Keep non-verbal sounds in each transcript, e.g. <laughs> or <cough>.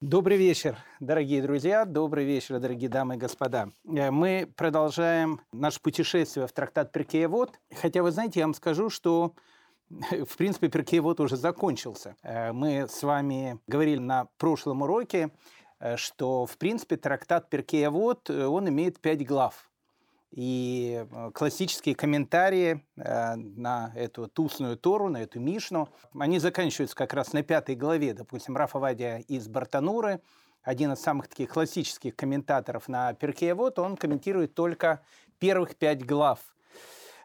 Добрый вечер, дорогие друзья, добрый вечер, дорогие дамы и господа. Э, мы продолжаем наше путешествие в трактат Перкеевод. Хотя, вы знаете, я вам скажу, что <laughs> в принципе, Перкеевод уже закончился. Э, мы с вами говорили на прошлом уроке, э, что, в принципе, трактат Перкеевод, он имеет пять глав – и э, классические комментарии э, на эту тусную Тору, на эту Мишну, они заканчиваются как раз на пятой главе. Допустим, Раф Авадия из Бартануры, один из самых таких классических комментаторов на Перкеевод, он комментирует только первых пять глав.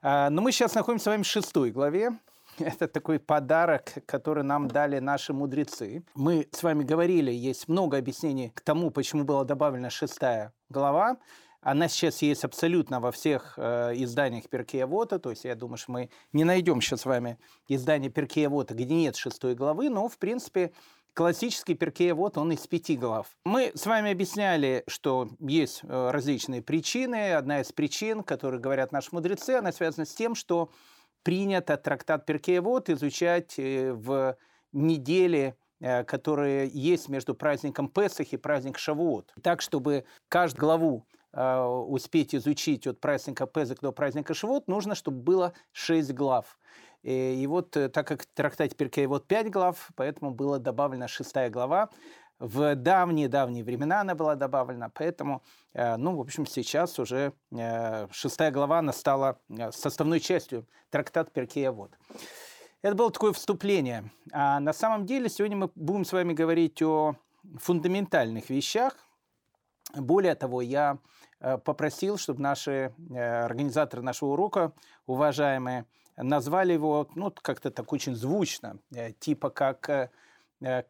Э, но мы сейчас находимся с вами в шестой главе. <laughs> Это такой подарок, который нам дали наши мудрецы. Мы с вами говорили, есть много объяснений к тому, почему была добавлена шестая глава. Она сейчас есть абсолютно во всех э, изданиях Перкеевота, то есть я думаю, что мы не найдем сейчас с вами издание Перкеевота, где нет шестой главы, но, в принципе, классический Перкеевод, он из пяти глав. Мы с вами объясняли, что есть э, различные причины. Одна из причин, которые говорят наши мудрецы, она связана с тем, что принято трактат Перкеевод изучать э, в неделе э, которые есть между праздником Песах и праздник Шавуот. Так, чтобы каждую главу успеть изучить от праздника Пезек до праздника Шивот, нужно, чтобы было 6 глав. И вот э, так как в трактате Перкей вот 5 глав, поэтому была добавлена шестая глава. В давние-давние времена она была добавлена, поэтому, э, ну, в общем, сейчас уже шестая глава, она стала составной частью трактата Перкея вот. Это было такое вступление. А на самом деле сегодня мы будем с вами говорить о фундаментальных вещах. Более того, я Э, попросил, чтобы наши э, организаторы нашего урока, уважаемые, назвали его ну, как-то так очень звучно, э, типа как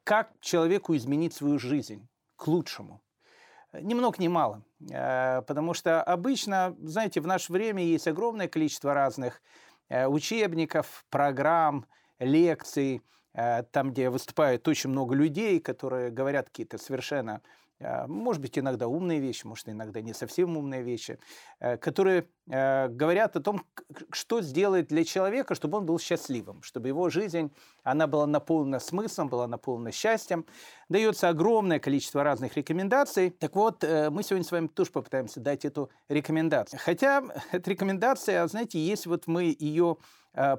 «Как человеку изменить свою жизнь к лучшему». Ни много ни мало, потому что обычно, знаете, в наше время есть огромное количество разных учебников, программ, лекций, там, где выступает очень много людей, которые говорят какие-то совершенно может быть, иногда умные вещи, может, иногда не совсем умные вещи, э, которые э, говорят о том, что сделать для человека, чтобы он был счастливым, чтобы его жизнь, она была наполнена смыслом, была наполнена счастьем. Дается огромное количество разных рекомендаций. Так вот, э, мы сегодня с вами тоже попытаемся дать эту рекомендацию. Хотя <laughs> эта рекомендация, знаете, если вот мы ее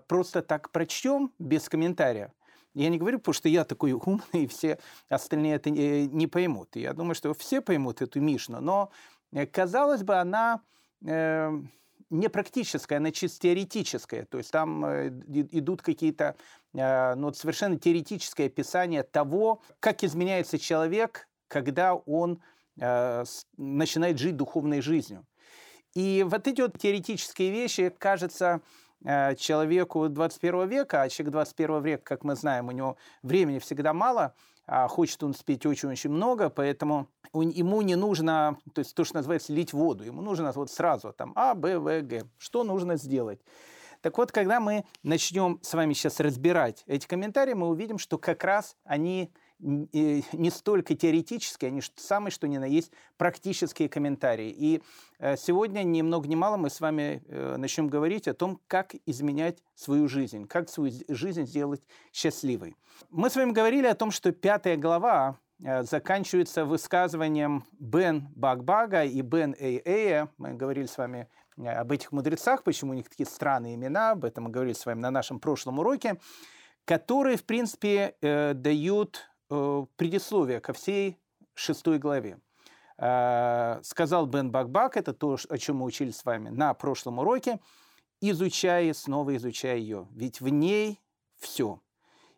просто так прочтем без комментария, я не говорю, потому что я такой умный, <laughs> и все остальные это не поймут. Я думаю, что все поймут эту Мишну, но, э, казалось бы, она э, не практическая, она чисто теоретическая. То есть там э, идут какие-то ну, совершенно теоретическое описание того, как изменяется человек, когда он начинает жить духовной жизнью. И вот эти вот теоретические вещи, кажется, человеку 21 века, а человек 21 века, как мы знаем, у него времени всегда мало, а хочет он спеть очень-очень много, поэтому ему не нужно, то есть то, что называется, лить воду, ему нужно вот сразу там А, Б, В, Г. Что нужно сделать? Так вот, когда мы начнем с вами сейчас разбирать эти комментарии, мы увидим, что как раз они <laughs> не столько теоретические, они самые, что ни на есть, практические комментарии. И э, сегодня ни много ни мало мы с вами э, начнем говорить о том, как изменять свою жизнь, как свою жизнь сделать счастливой. Мы с вами говорили о том, что пятая глава э, заканчивается высказыванием Бен Багбага и Бен Эйэя. Мы говорили с вами об этих мудрецах, почему у них такие странные имена, об этом мы говорили с вами на нашем прошлом уроке, которые, в принципе, дают предисловие ко всей шестой главе. Э, сказал Бен Бакбак, это то, о чем мы учили с вами на прошлом уроке, изучая, снова изучая ее, ведь в ней все.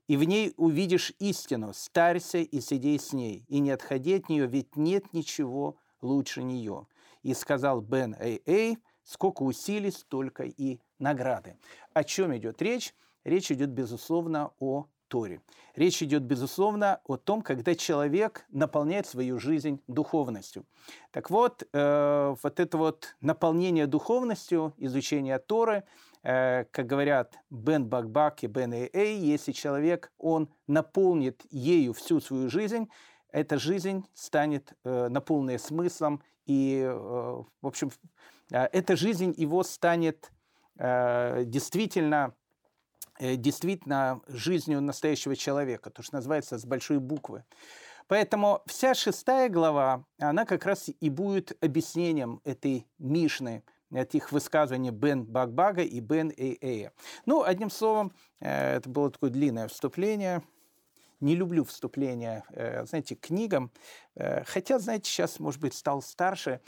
И в ней увидишь истину, старься и сиди с ней, и не отходи от нее, ведь нет ничего лучше нее. И сказал Бен Эй Эй, сколько усилий, столько и награды. О чем идет речь? Речь идет, безусловно, о Торе. Речь идет, безусловно, о том, когда человек наполняет свою жизнь духовностью. Так вот, э, вот это вот наполнение духовностью, изучение Торы, э, как говорят Бен Бакбак и Бен Эй, если человек, он наполнит ею всю свою жизнь, эта жизнь станет э, наполненной смыслом, и, э, в общем, э, эта жизнь его станет э, действительно действительно жизнью настоящего человека, то, что называется с большой буквы. Поэтому вся шестая глава, она как раз и будет объяснением этой Мишны, этих высказываний Бен Багбага и Бен Эйэя. Ну, одним словом, э, это было такое длинное вступление – не люблю вступления, э, знаете, к книгам. Э, хотя, знаете, сейчас, может быть, стал старше, э,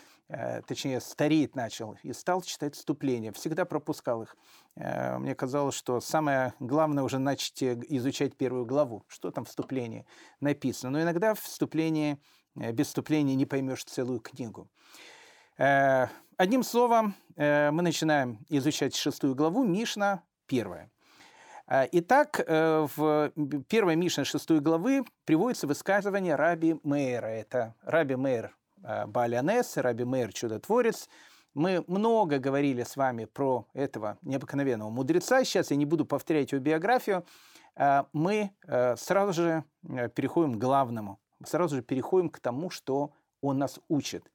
точнее, стареть начал и стал читать вступления. Всегда пропускал их. Мне казалось, что самое главное уже начать изучать первую главу. Что там в вступлении написано. Но иногда в вступлении, без вступления не поймешь целую книгу. Одним словом, мы начинаем изучать шестую главу, Мишна первая. Итак, э, в первой Мишне 6 главы приводится высказывание Раби Мейра. Это Раби Мейр а, Балянес, Раби Мейр Чудотворец. Мы много говорили с вами про этого необыкновенного мудреца. Сейчас я не буду повторять его биографию. А, мы э, сразу же э, переходим к главному. Сразу же переходим к тому, что он нас учит.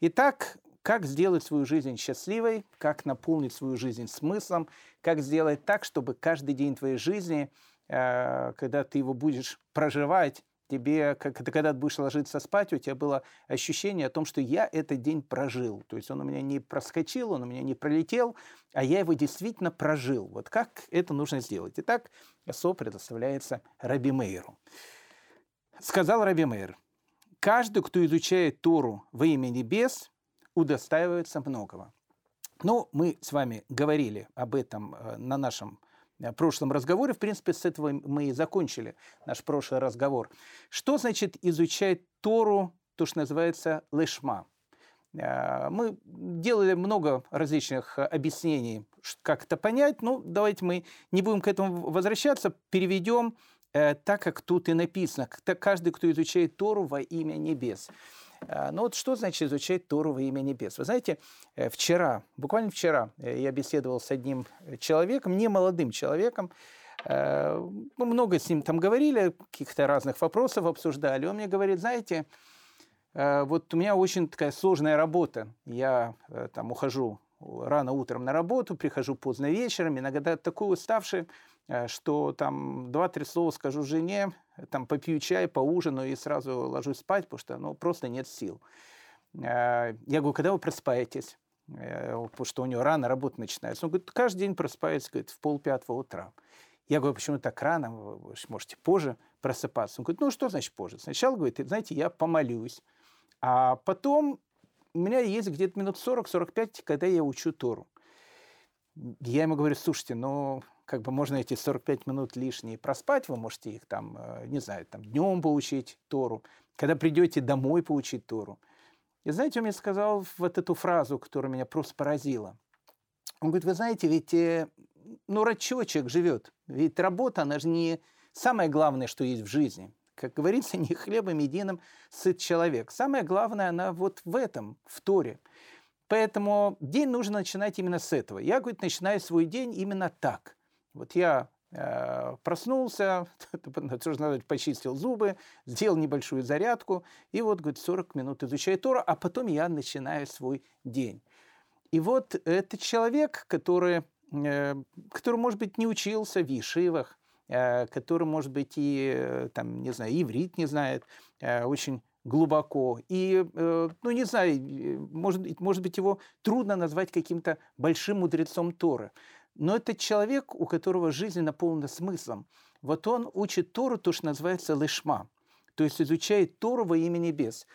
Итак, как сделать свою жизнь счастливой, как наполнить свою жизнь смыслом, как сделать так, чтобы каждый день твоей жизни, э, когда ты его будешь проживать, тебе, как, когда ты будешь ложиться спать, у тебя было ощущение о том, что я этот день прожил. То есть он у меня не проскочил, он у меня не пролетел, а я его действительно прожил. Вот как это нужно сделать? Итак, СО предоставляется Раби Мейру. Сказал Раби Мейр, каждый, кто изучает Тору во имя небес, удостаиваются многого. Ну, мы с вами говорили об этом э, на нашем прошлом разговоре. В принципе, с этого мы и закончили наш прошлый разговор. Что значит изучать Тору, то, что называется лешма? Э, мы делали много различных объяснений, как это понять. Ну, давайте мы не будем к этому возвращаться, переведем так, как тут и написано. Каждый, кто изучает Тору во имя небес. А, ну вот что значит изучать Тору во имя небес? Вы знаете, э, вчера, буквально вчера, э, я беседовал с одним человеком, не молодым человеком, э, мы много с ним там говорили, каких-то разных вопросов обсуждали. Он мне говорит, знаете, вот у меня очень такая сложная работа. Я там ухожу рано утром на работу, прихожу поздно вечером, иногда такой уставший, что там два-три слова скажу жене, там попью чай, поужинаю и сразу ложусь спать, потому что ну, просто нет сил. Э, я говорю, когда вы просыпаетесь? Э, потому что у него рано работа начинается. Он говорит, каждый день просыпается говорит, в полпятого утра. Я говорю, почему так рано? Вы можете позже просыпаться. Он говорит, ну что значит позже? Сначала, говорит, знаете, я помолюсь, а потом у меня есть где-то минут 40-45, когда я учу Тору. Я ему говорю, слушайте, ну как бы можно эти 45 минут лишние проспать, вы можете их там, э, не знаю, там днем поучить Тору, когда придете домой поучить Тору. И знаете, он мне сказал вот эту фразу, которая меня просто поразила. Он говорит, вы знаете, ведь э, ну, человек живет, ведь работа, она же не самое главное, что есть в жизни. Как говорится, не хлебом единым сыт человек. Самое главное, она вот в этом, в Торе. Поэтому день нужно начинать именно с этого. Я, говорит, начинаю свой день именно так. Вот я э, проснулся, <laughs> почистил зубы, сделал небольшую зарядку, и вот, говорит, 40 минут изучаю Тора, а потом я начинаю свой день. И вот этот человек, который, э, который может быть, не учился в Ешивах, э, который, может быть, и, э, там, не знаю, иврит не знает, э, очень глубоко. И, э, ну, не знаю, э, может, может быть, его трудно назвать каким-то большим мудрецом Торы. Но это человек, у которого жизнь наполнена смыслом. Вот он учит Тору, то, что называется лишма, то есть изучает Тору во имя небес.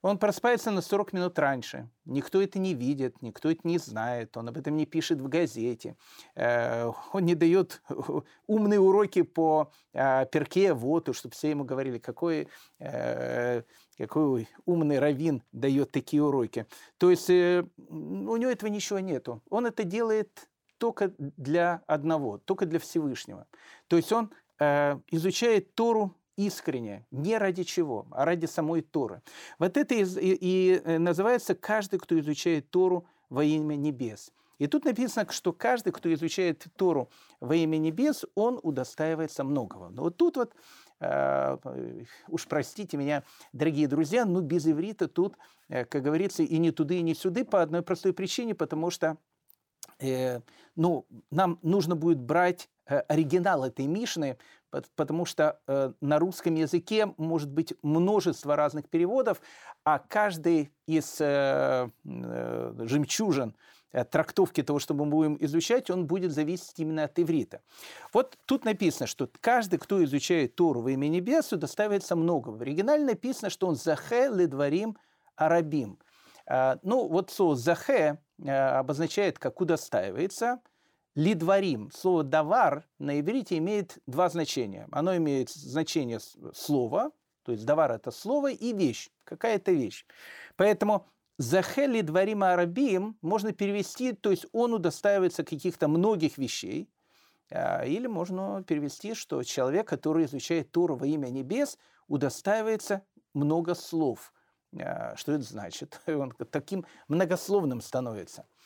Он просыпается на 40 минут раньше. Никто это не видит, никто это не знает, он об этом не пишет в газете. Э, он не дает <laughs> умные уроки по э, перке, вот, чтобы все ему говорили, какой, э, какой умный раввин дает такие уроки. То есть у него этого ничего нету. Он это делает только для одного, только для Всевышнего. То есть он изучает Тору искренне, не ради чего, а ради самой Торы. Вот это и, и, э, называется каждый, кто изучает Тору во имя небес. И тут написано, что каждый, кто изучает Тору во имя небес, он удостаивается многого. Но вот тут вот, э, уж простите меня, дорогие друзья, ну без иврита тут, э, как говорится, и не туды, и не сюды по одной простой причине, потому что э, ну, нам нужно будет брать э, оригинал этой Мишны, потому что э, на русском языке может быть множество разных переводов, а каждый из э, э, жемчужин э, трактовки того, что мы будем изучать, он будет зависеть именно от иврита. Вот тут написано, что каждый, кто изучает Тору во имя небес, удостаивается много. В оригинале написано, что он захе ледварим арабим. Э, ну, вот слово захе обозначает, как удостаивается – Лидварим. Слово «давар» на иврите имеет два значения. Оно имеет значение слова, то есть «давар» – это слово, и вещь, какая-то вещь. Поэтому «захе лидварим арабим» можно перевести, то есть он удостаивается каких-то многих вещей, а, или можно перевести, что человек, который изучает Тору во имя небес, удостаивается много слов. А, что это значит? <laughs> Он таким многословным становится –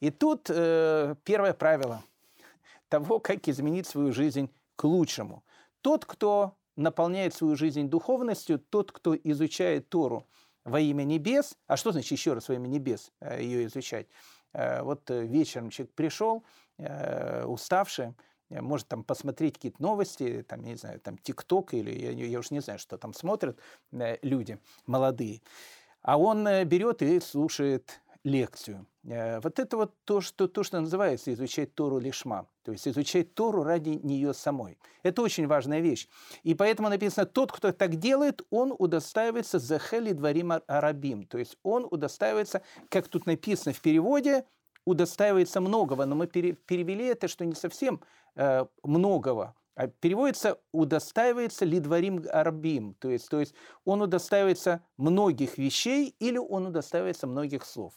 и тут э, первое правило <laughs> того, как изменить свою жизнь к лучшему. Тот, кто наполняет свою жизнь духовностью, тот, кто изучает Тору во имя небес, а что значит еще раз во имя небес э, ее изучать? Э, вот вечером человек пришел, уставший, может там посмотреть какие-то новости, там, я не знаю, там ТикТок или я, я уж не знаю, что там смотрят э, люди молодые. А он берет и слушает лекцию. Э, вот это вот то, что, то, что называется изучать Тору лишма, то есть изучать Тору ради нее самой. Это очень важная вещь. И поэтому написано, тот, кто так делает, он удостаивается захели дворим арабим, то есть он удостаивается, как тут написано в переводе, удостаивается многого, но мы перевели это, что не совсем э, многого, а переводится «удостаивается лидварим арабим», то есть, то есть он удостаивается многих вещей или он удостаивается многих слов.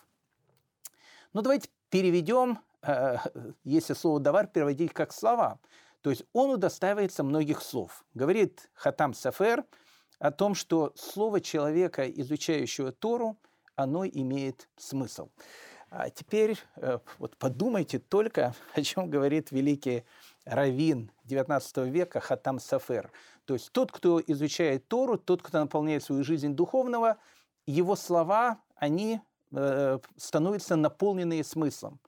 Ну, давайте переведем, э, если слово «давар» переводить как слова. То есть он удостаивается многих слов. Говорит Хатам Сафер о том, что слово человека, изучающего Тору, оно имеет смысл. А теперь э, вот подумайте только, <laughs> о чем говорит великий раввин XIX века Хатам Сафер. То есть тот, кто изучает Тору, тот, кто наполняет свою жизнь духовного, его слова, они Э, становятся наполненные смыслом.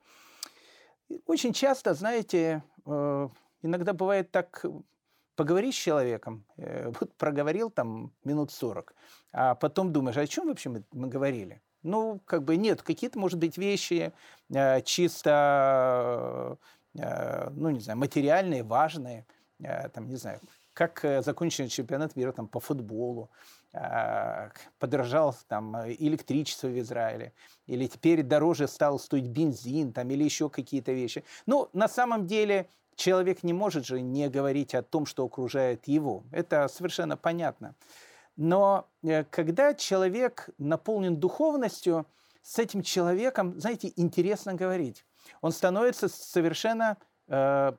Очень часто, знаете, э, иногда бывает так, поговоришь с человеком, <laughs> вот проговорил там минут 40, а потом думаешь, о чем вообще мы, мы говорили? Ну, как бы нет, какие-то, может быть, вещи чисто, ну, не знаю, материальные, важные, там, не знаю, как закончен чемпионат мира там, по футболу, а, подорожал там электричество в Израиле, или теперь дороже стал стоить бензин, там, или еще какие-то вещи. Ну, на самом деле человек не может же не говорить о том, что окружает его. Это совершенно понятно. Но э, когда человек наполнен духовностью, с этим человеком, знаете, интересно говорить. Он становится совершенно э,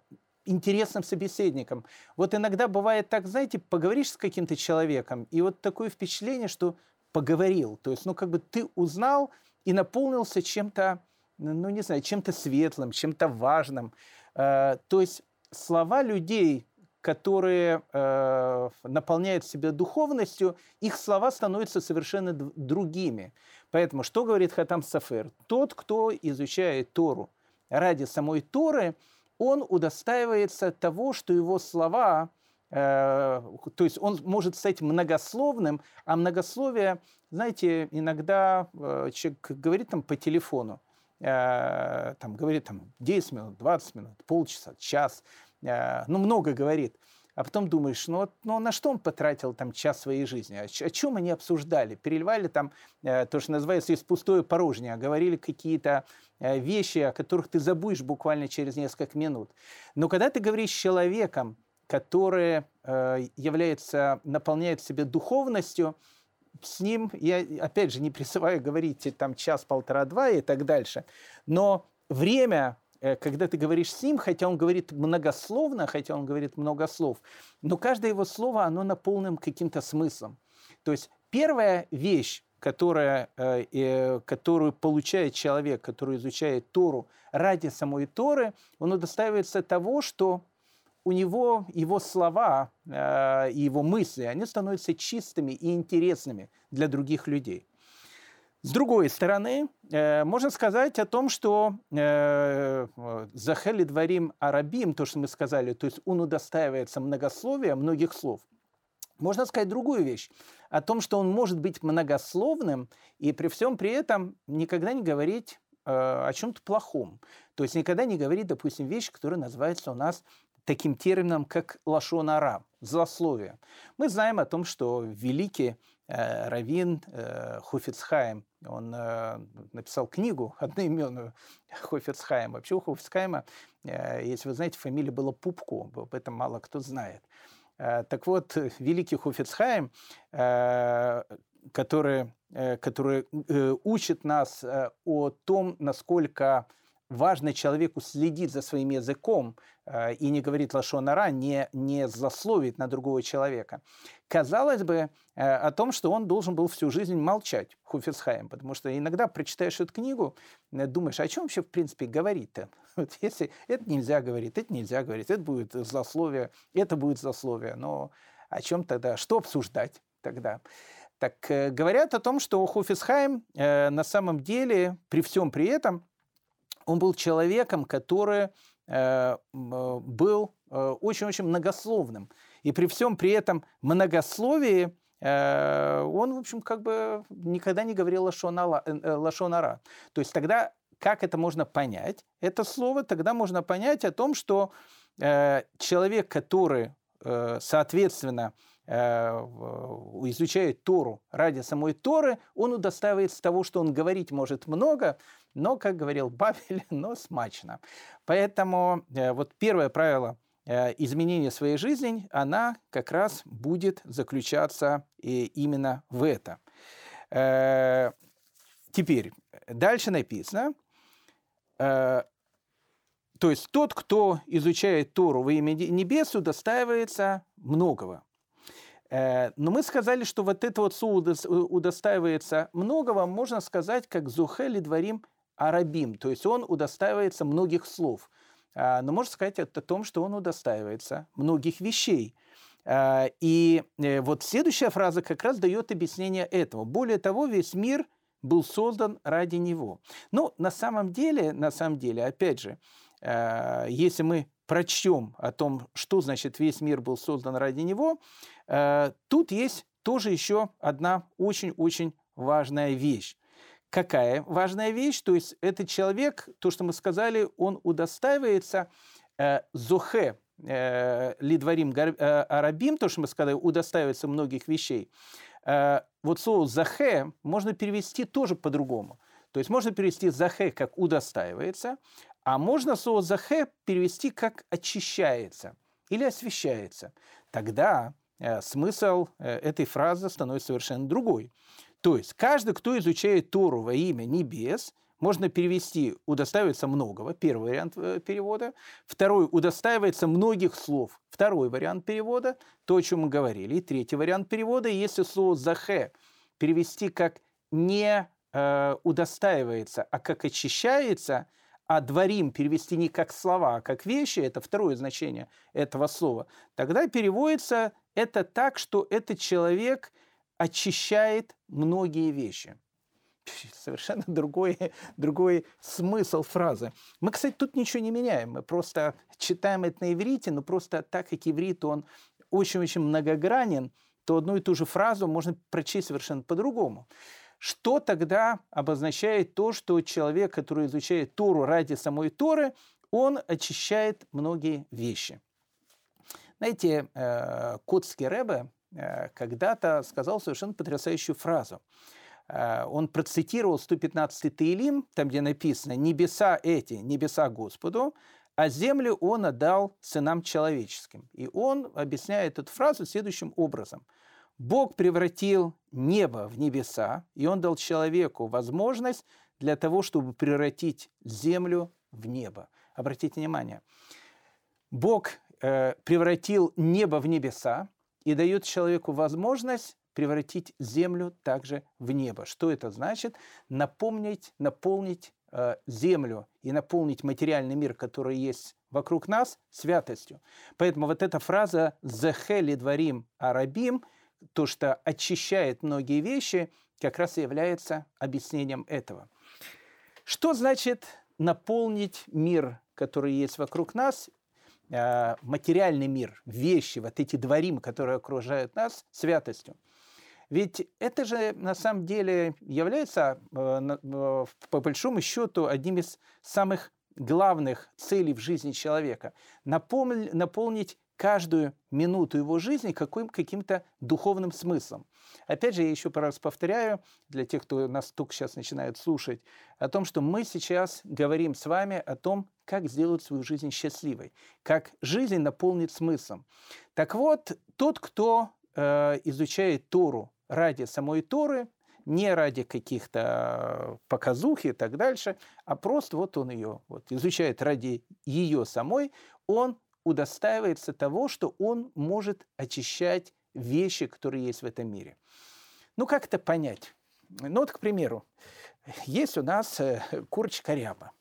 интересным собеседником. Вот иногда бывает так, знаете, поговоришь с каким-то человеком, и вот такое впечатление, что поговорил. То есть, ну, как бы ты узнал и наполнился чем-то, ну, не знаю, чем-то светлым, чем-то важным. Э, то есть слова людей, которые э, наполняют себя духовностью, их слова становятся совершенно другими. Поэтому что говорит Хатам Сафер? Тот, кто изучает Тору ради самой Торы – он удостаивается того, что его слова, э, то есть он может стать многословным, а многословие, знаете, иногда э, человек говорит там по телефону, э, там говорит там 10 минут, 20 минут, полчаса, час, ну много говорит – а потом думаешь, ну, ну на что он потратил там час своей жизни? О, о чем они обсуждали? Переливали там э, то, что называется из пустое порожнее, говорили какие-то э, вещи, о которых ты забудешь буквально через несколько минут. Но когда ты говоришь с человеком, который э, является, наполняет себя духовностью, с ним, я опять же не призываю говорить там час, полтора, два и так дальше, но время когда ты говоришь с ним, хотя он говорит многословно, хотя он говорит много слов, но каждое его слово, оно наполнено каким-то смыслом. То есть первая вещь, которая, э, э, которую получает человек, который изучает Тору ради самой Торы, он удостаивается того, что у него его слова и его мысли, они становятся чистыми и интересными для других людей. С другой стороны, э, можно сказать о том, что э, Захели дворим арабим, то, что мы сказали, то есть он удостаивается многословия, многих слов. Можно сказать другую вещь, о том, что он может быть многословным и при всем при этом никогда не говорить э, о чем-то плохом. То есть никогда не говорить, допустим, вещь, которая называется у нас таким термином, как лашонара, злословие. Мы знаем о том, что великий э, раввин э, Хофицхайм, он э, написал книгу <laughs> одноименную Хофицхайм. Вообще у Хофицхайма, э, если вы знаете, фамилия была Пупко, об этом мало кто знает. Так вот, <laughs> великий Хофицхайм, э, который, который учит нас о том, насколько важно человеку следить за своим языком э, и не говорить лошонара, не, не злословить на другого человека. Казалось бы, э, о том, что он должен был всю жизнь молчать, Хуфицхайм, потому что иногда прочитаешь эту книгу, э, думаешь, о чем вообще в принципе говорить-то? <laughs> Вот если это нельзя говорить, это нельзя говорить, это будет злословие, это будет злословие, но о чем тогда, что обсуждать тогда? Так говорят о том, что Хофисхайм э, на самом деле при всем при этом он был человеком, который э, был э, очень-очень многословным. И при всем при этом многословии э, он, в общем, как бы никогда не говорил лашонара. То есть тогда как это можно понять? Это слово тогда можно понять о том, что человек, который, соответственно, изучает Тору ради самой Торы, он удостаивается того, что он говорить может много, но, как говорил Бабель, <laughs> но смачно. Поэтому э, вот первое правило э, изменения своей жизни, она как раз будет заключаться именно в этом. Э, теперь, дальше написано, то есть тот, кто изучает Тору во имя небес, удостаивается многого. Но мы сказали, что вот это вот удостаивается многого, можно сказать, как Зухели дворим арабим, то есть он удостаивается многих слов. А, но можно сказать о том, что он удостаивается многих вещей. А, и э, вот следующая фраза как раз дает объяснение этого. Более того, весь мир был создан ради него. Но на самом деле, на самом деле, опять же, а, если мы прочтем о том, что значит весь мир был создан ради него, тут есть тоже еще одна очень-очень важная вещь. Какая важная вещь? То есть этот человек, то, что мы сказали, он удостаивается э, зохе, э, лидварим э, арабим, то, что мы сказали, удостаивается многих вещей. Э, вот слово захе можно перевести тоже по-другому. То есть можно перевести захе как удостаивается, а можно слово захе перевести как очищается или освещается. Тогда э, смысл э, этой фразы становится совершенно другой. То есть каждый, кто изучает Тору во имя небес, можно перевести «удостаивается многого», первый вариант э, перевода. Второй «удостаивается многих слов», второй вариант перевода, то, о чем мы говорили. И третий вариант перевода, если слово «захе» перевести как «не э, удостаивается», а как «очищается», а дворим перевести не как слова, а как вещи, это второе значение этого слова, тогда переводится это так, что этот человек – очищает многие вещи. <laughs> Совершенно другой, другой смысл фразы. Мы, кстати, тут ничего не меняем. Мы просто читаем это на иврите, но просто так как иврит, он очень-очень многогранен, то одну и ту же фразу можно прочесть совершенно по-другому. Что тогда обозначает то, что человек, который изучает Тору ради самой Торы, он очищает многие вещи? Знаете, э, Котский Рэбе, Э, когда-то сказал совершенно потрясающую фразу. Э, он процитировал 115-й Таилим, там, где написано «Небеса эти, небеса Господу, а землю он отдал сынам человеческим». И он объясняет эту фразу следующим образом. Бог превратил небо в небеса, и он дал человеку возможность для того, чтобы превратить землю в небо. Обратите внимание, Бог превратил небо в небеса, и дает человеку возможность превратить землю также в небо. Что это значит? Напомнить, наполнить э, землю и наполнить материальный мир, который есть вокруг нас, святостью. Поэтому вот эта фраза «зехели дворим арабим», то, что очищает многие вещи, как раз и является объяснением этого. Что значит наполнить мир, который есть вокруг нас, э, материальный мир, вещи, вот эти дворим, которые окружают нас, святостью? Ведь это же на самом деле является, э, э, по большому счету, одним из самых главных целей в жизни человека – наполнить каждую минуту его жизни каким- каким-то духовным смыслом. Опять же, я еще раз повторяю, для тех, кто нас только сейчас начинает слушать, о том, что мы сейчас говорим с вами о том, как сделать свою жизнь счастливой, как жизнь наполнить смыслом. Так вот, тот, кто э, изучает Тору ради самой Торы, не ради каких-то показух и так дальше, а просто вот он ее вот, изучает ради ее самой, он удостаивается того, что он может очищать вещи, которые есть в этом мире. Ну, как это понять? Ну, вот, к примеру, есть у нас э, курочка ряба.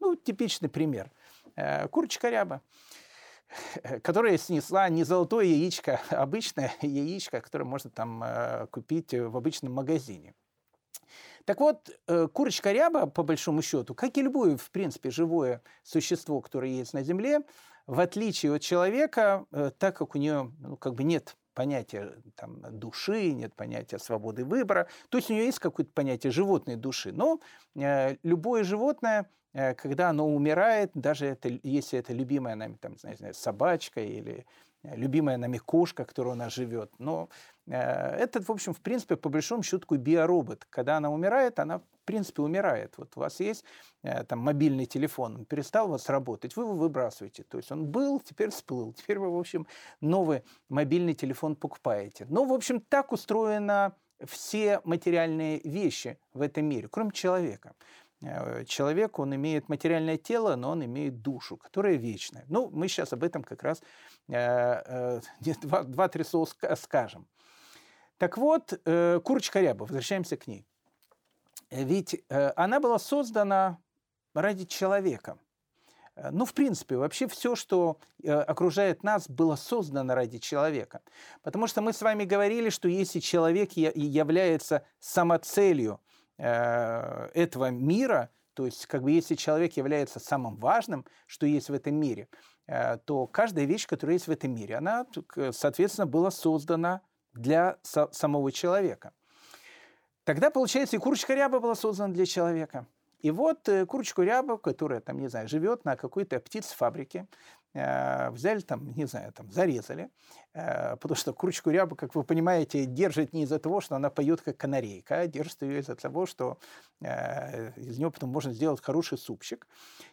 Ну, типичный пример. Э, курочка ряба, которая снесла не золотое яичко, а обычное яичко, которое можно там э, купить в обычном магазине. Так вот, курочка ряба, по большому счету, как и любое, в принципе, живое существо, которое есть на Земле, в отличие от человека, так как у нее ну, как бы нет понятия там, души, нет понятия свободы выбора. То есть у нее есть какое-то понятие животной души. Но э, любое животное, э, когда оно умирает, даже это, если это любимая нами там, знаете, собачка или э, любимая нами кошка, которая у нас живет, но э, этот, в общем, в принципе, по большому счету биоробот. Когда она умирает, она в принципе, умирает. Вот у вас есть э, там мобильный телефон, он перестал у вас работать, вы его выбрасываете. То есть он был, теперь всплыл. Теперь вы, в общем, новый мобильный телефон покупаете. Ну, в общем, так устроено все материальные вещи в этом мире, кроме человека. Э, человек, он имеет материальное тело, но он имеет душу, которая вечная. Ну, мы сейчас об этом как раз э, э, <laughs> два-три слова скажем. Так вот, э, курочка ряба, возвращаемся к ней. Ведь э, она была создана ради человека. Э, ну, в принципе, вообще все, что э, окружает нас, было создано ради человека. Потому что мы с вами говорили, что если человек является самоцелью этого мира, то есть как бы если человек является самым важным, что есть в этом мире, то каждая вещь, которая есть в этом мире, она, соответственно, была создана для самого человека. Тогда, получается, и курочка ряба была создана для человека. И вот э, курочку рябу, которая, там, не знаю, живет на какой-то птицефабрике, э, взяли там, не знаю, там, зарезали, э, потому что курочку рябу, как вы понимаете, держит не из-за того, что она поет как канарейка, а держит ее из-за того, что из нее потом можно сделать хороший супчик.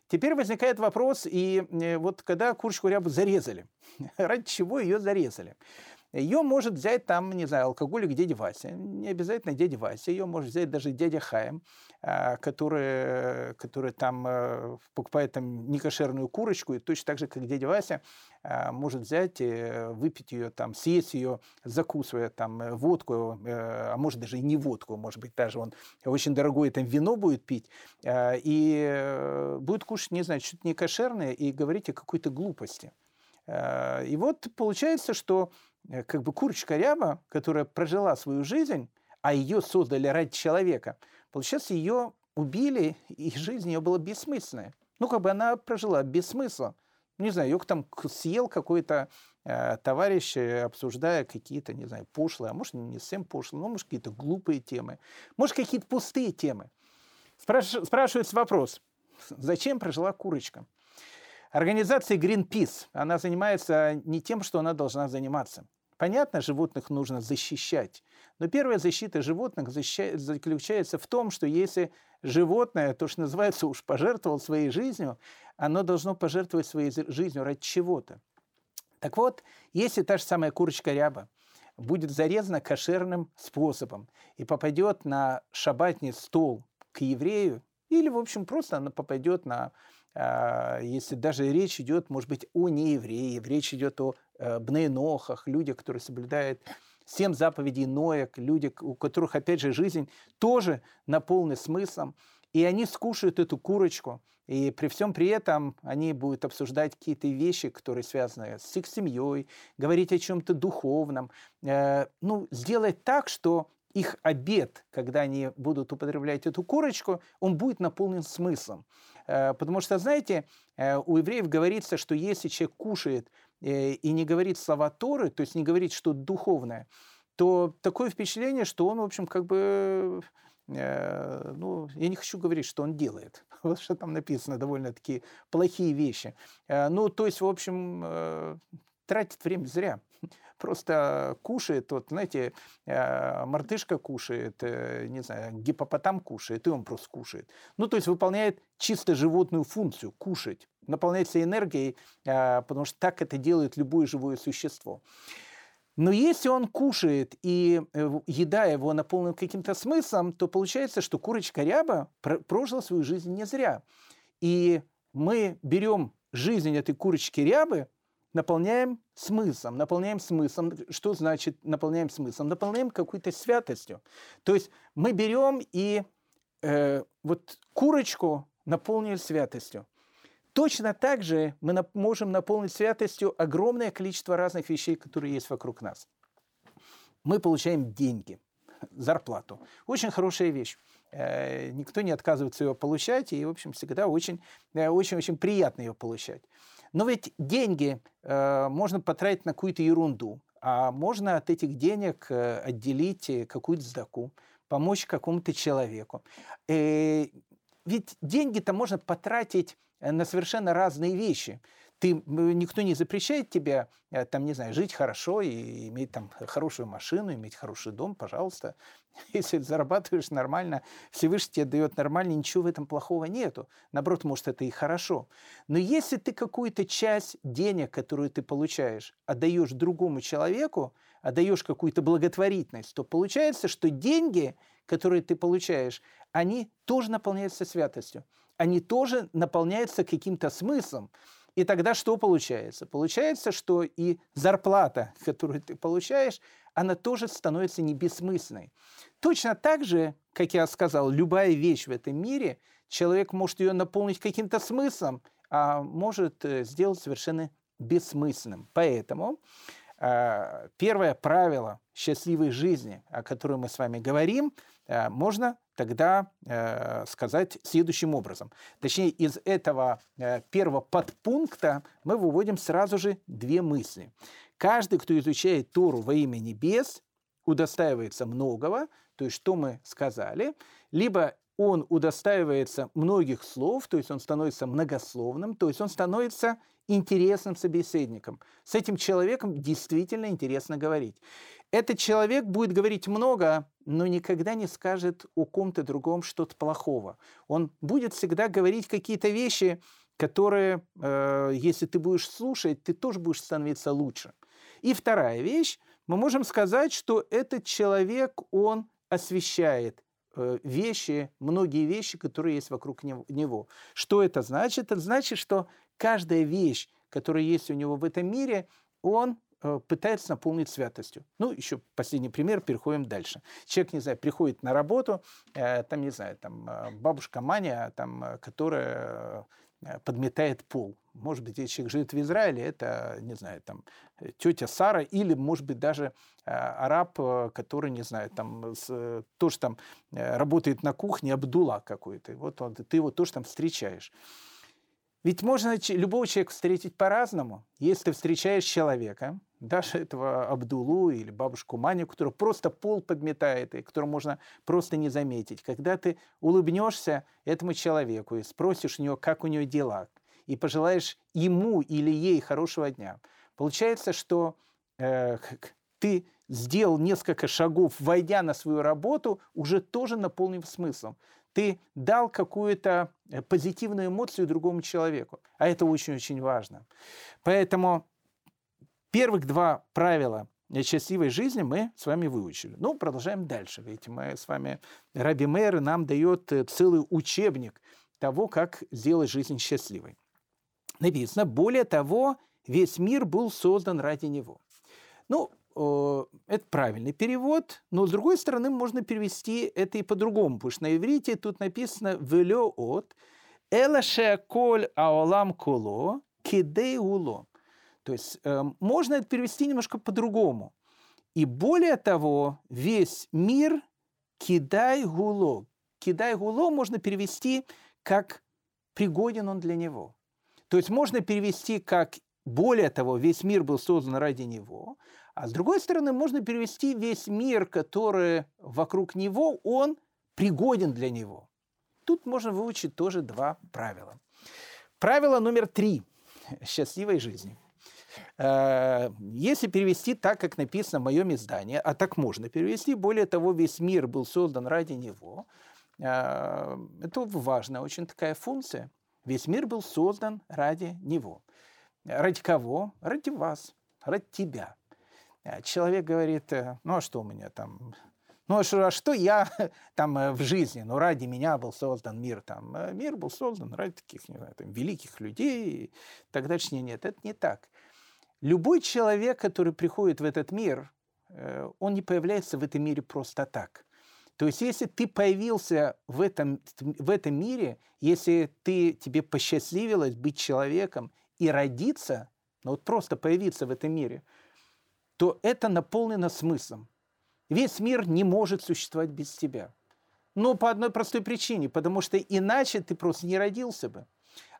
Теперь возникает вопрос, и вот когда курочку рябу зарезали, <laughs> ради чего ее зарезали? Ее может взять там, не знаю, алкоголик дядя Вася. Не обязательно дядя Вася. Ее может взять даже дядя Хаим, а, который, который там э, покупает там некошерную курочку. И точно так же, как дядя Вася, а, может взять, выпить ее, там, съесть ее, закусывая там э, водку, э, а может даже и не водку, может быть, даже он очень дорогое там вино будет пить, а, и будет кушать, не знаю, что-то некошерное и говорить о какой-то глупости. И вот получается, что как бы курочка ряба, которая прожила свою жизнь, а ее создали ради человека, получается, ее убили, и жизнь ее была бессмысленная. Ну, как бы она прожила без смысла. Не знаю, ее там съел какой-то э, товарищ, э, обсуждая какие-то, не знаю, пошлые, а может, не совсем пошлые, но, может, какие-то глупые темы, может, какие-то пустые темы. Спраш... Спрашивается вопрос, зачем прожила курочка? Организация Greenpeace, она занимается не тем, что она должна заниматься. Понятно, животных нужно защищать. Но первая защита животных заключается в том, что если животное, то, что называется, уж пожертвовало своей жизнью, оно должно пожертвовать своей жизнью ради чего-то. Так вот, если та же самая курочка ряба будет зарезана кошерным способом и попадет на шабатный стол к еврею, или, в общем, просто она попадет на а, если даже речь идет, может быть, о неевреях, речь идет о э, бнейнохах, людях, которые соблюдают семь заповедей Ноя, люди, у которых, опять же, жизнь тоже наполнена смыслом, и они скушают эту курочку, и при всем при этом они будут обсуждать какие-то вещи, которые связаны с их семьей, говорить о чем-то духовном, э, ну, сделать так, что их обед, когда они будут употреблять эту курочку, он будет наполнен смыслом. Э, потому что, знаете, э, у евреев говорится, что если человек кушает э, и не говорит слова Торы, то есть не говорит что-то духовное, то такое впечатление, что он, в общем, как бы ну, я не хочу говорить, что он делает. <laughs> Вот что там написано, довольно-таки плохие вещи. Ну, то есть, в общем, тратит время зря <laughs> просто кушает, вот, знаете, э, мартышка кушает, э, не знаю, гипопотам кушает, и он просто кушает. Ну, то есть выполняет чисто животную функцию – кушать, наполняется энергией, э, потому что так это делает любое живое существо. Но если он кушает, и еда его наполнена каким-то смыслом, то получается, что курочка ряба прожила свою жизнь не зря. И мы берем жизнь этой курочки рябы, наполняем смыслом. Наполняем смыслом. Что значит наполняем смыслом? Наполняем какой-то святостью. То есть мы берем и э, вот курочку наполнили святостью. Точно так же мы можем наполнить святостью огромное количество разных вещей, которые есть вокруг нас. Мы получаем деньги, зарплату. Очень хорошая вещь. Э, никто не отказывается ее получать, и, в общем, всегда очень-очень э, приятно ее получать. Но ведь деньги э, можно потратить на какую-то ерунду, а можно от этих денег э, отделить э, какую-то сдаку, помочь какому-то человеку. Э, ведь деньги-то можно потратить э, на совершенно разные вещи ты, никто не запрещает тебе, э, там, не знаю, жить хорошо и иметь там хорошую машину, иметь хороший дом, пожалуйста. <laughs> Если зарабатываешь нормально, Всевышний тебе дает нормально, ничего в этом плохого нету. Наоборот, может, это и хорошо. Но если ты какую-то часть денег, которую ты получаешь, отдаешь другому человеку, отдаешь какую-то благотворительность, то получается, что деньги, которые ты получаешь, они тоже наполняются святостью. Они тоже наполняются каким-то смыслом. И тогда что получается? Получается, что и зарплата, <laughs> которую ты получаешь, она тоже становится не бессмысленной. Точно так же, как я сказал, любая вещь в этом мире, человек может ее наполнить каким-то смыслом, а может э, сделать совершенно бессмысленным. Поэтому э, первое правило счастливой жизни, о которой мы с вами говорим, можно тогда э, сказать следующим образом. Точнее, из этого э, первого подпункта мы выводим сразу же две мысли. Каждый, кто изучает Тору во имя небес, удостаивается многого, то есть что мы сказали, либо он удостаивается многих слов, то есть он становится многословным, то есть он становится интересным собеседником. С этим человеком действительно интересно говорить. Этот человек будет говорить много, но никогда не скажет о ком-то другом что-то плохого. Он будет всегда говорить какие-то вещи, которые, э, если ты будешь слушать, ты тоже будешь становиться лучше. И вторая вещь, мы можем сказать, что этот человек, он освещает э, вещи, многие вещи, которые есть вокруг него. Что это значит? Это значит, что каждая вещь, которая есть у него в этом мире, он пытается наполнить святостью. Ну, еще последний пример, переходим дальше. Человек, не знаю, приходит на работу, э, там, не знаю, там э, бабушка Маня, там, которая подметает пол. Может быть, если человек живет в Израиле, это, не знаю, там, тетя Сара, или, может быть, даже араб, который, не знаю, там, с, тоже там работает на кухне, Абдула какой-то. Вот он, ты его тоже там встречаешь. Ведь можно любого человека встретить по-разному. Если ты встречаешь человека, даже этого Абдулу или бабушку Маню, которая просто пол подметает, и которую можно просто не заметить. Когда ты улыбнешься этому человеку и спросишь у него, как у него дела, и пожелаешь ему или ей хорошего дня, получается, что э, ты сделал несколько шагов, войдя на свою работу, уже тоже наполнив смыслом ты дал какую-то э, позитивную эмоцию другому человеку. А это очень-очень важно. Поэтому первых два правила счастливой жизни мы с вами выучили. Ну, продолжаем дальше. Видите, мы с вами, Раби Мэр нам дает э, целый учебник того, как сделать жизнь счастливой. Написано, более того, весь мир был создан ради него. Ну, это правильный перевод, но с другой стороны можно перевести это и по-другому, потому что на иврите тут написано «велё от элаше коль аолам коло кидей уло». То есть э, можно это перевести немножко по-другому. И более того, весь мир кидай гуло. Кидай гуло можно перевести как пригоден он для него. То есть можно перевести как более того, весь мир был создан ради него, а с другой стороны можно перевести весь мир, который вокруг него, он пригоден для него. Тут можно выучить тоже два правила. Правило номер три счастливой жизни. Э, если перевести так, как написано в моем издании, а так можно перевести, более того, весь мир был создан ради него, э, это важная очень такая функция. Весь мир был создан ради него. Ради кого? Ради вас, ради тебя. Э, человек говорит, ну а что у меня там, ну а что, а что я <laughs> там э, в жизни? Ну ради меня был создан мир. Там. Э, мир был создан ради таких, не знаю, там, великих людей и так дальше. Нет, это не так. Любой человек, который приходит в этот мир, э, он не появляется в этом мире просто так. То есть, если ты появился в этом, в этом мире, если ты, тебе посчастливилось быть человеком и родиться, ну вот просто появиться в этом мире, то это наполнено смыслом. Весь мир не может существовать без тебя. Но по одной простой причине, потому что иначе ты просто не родился бы.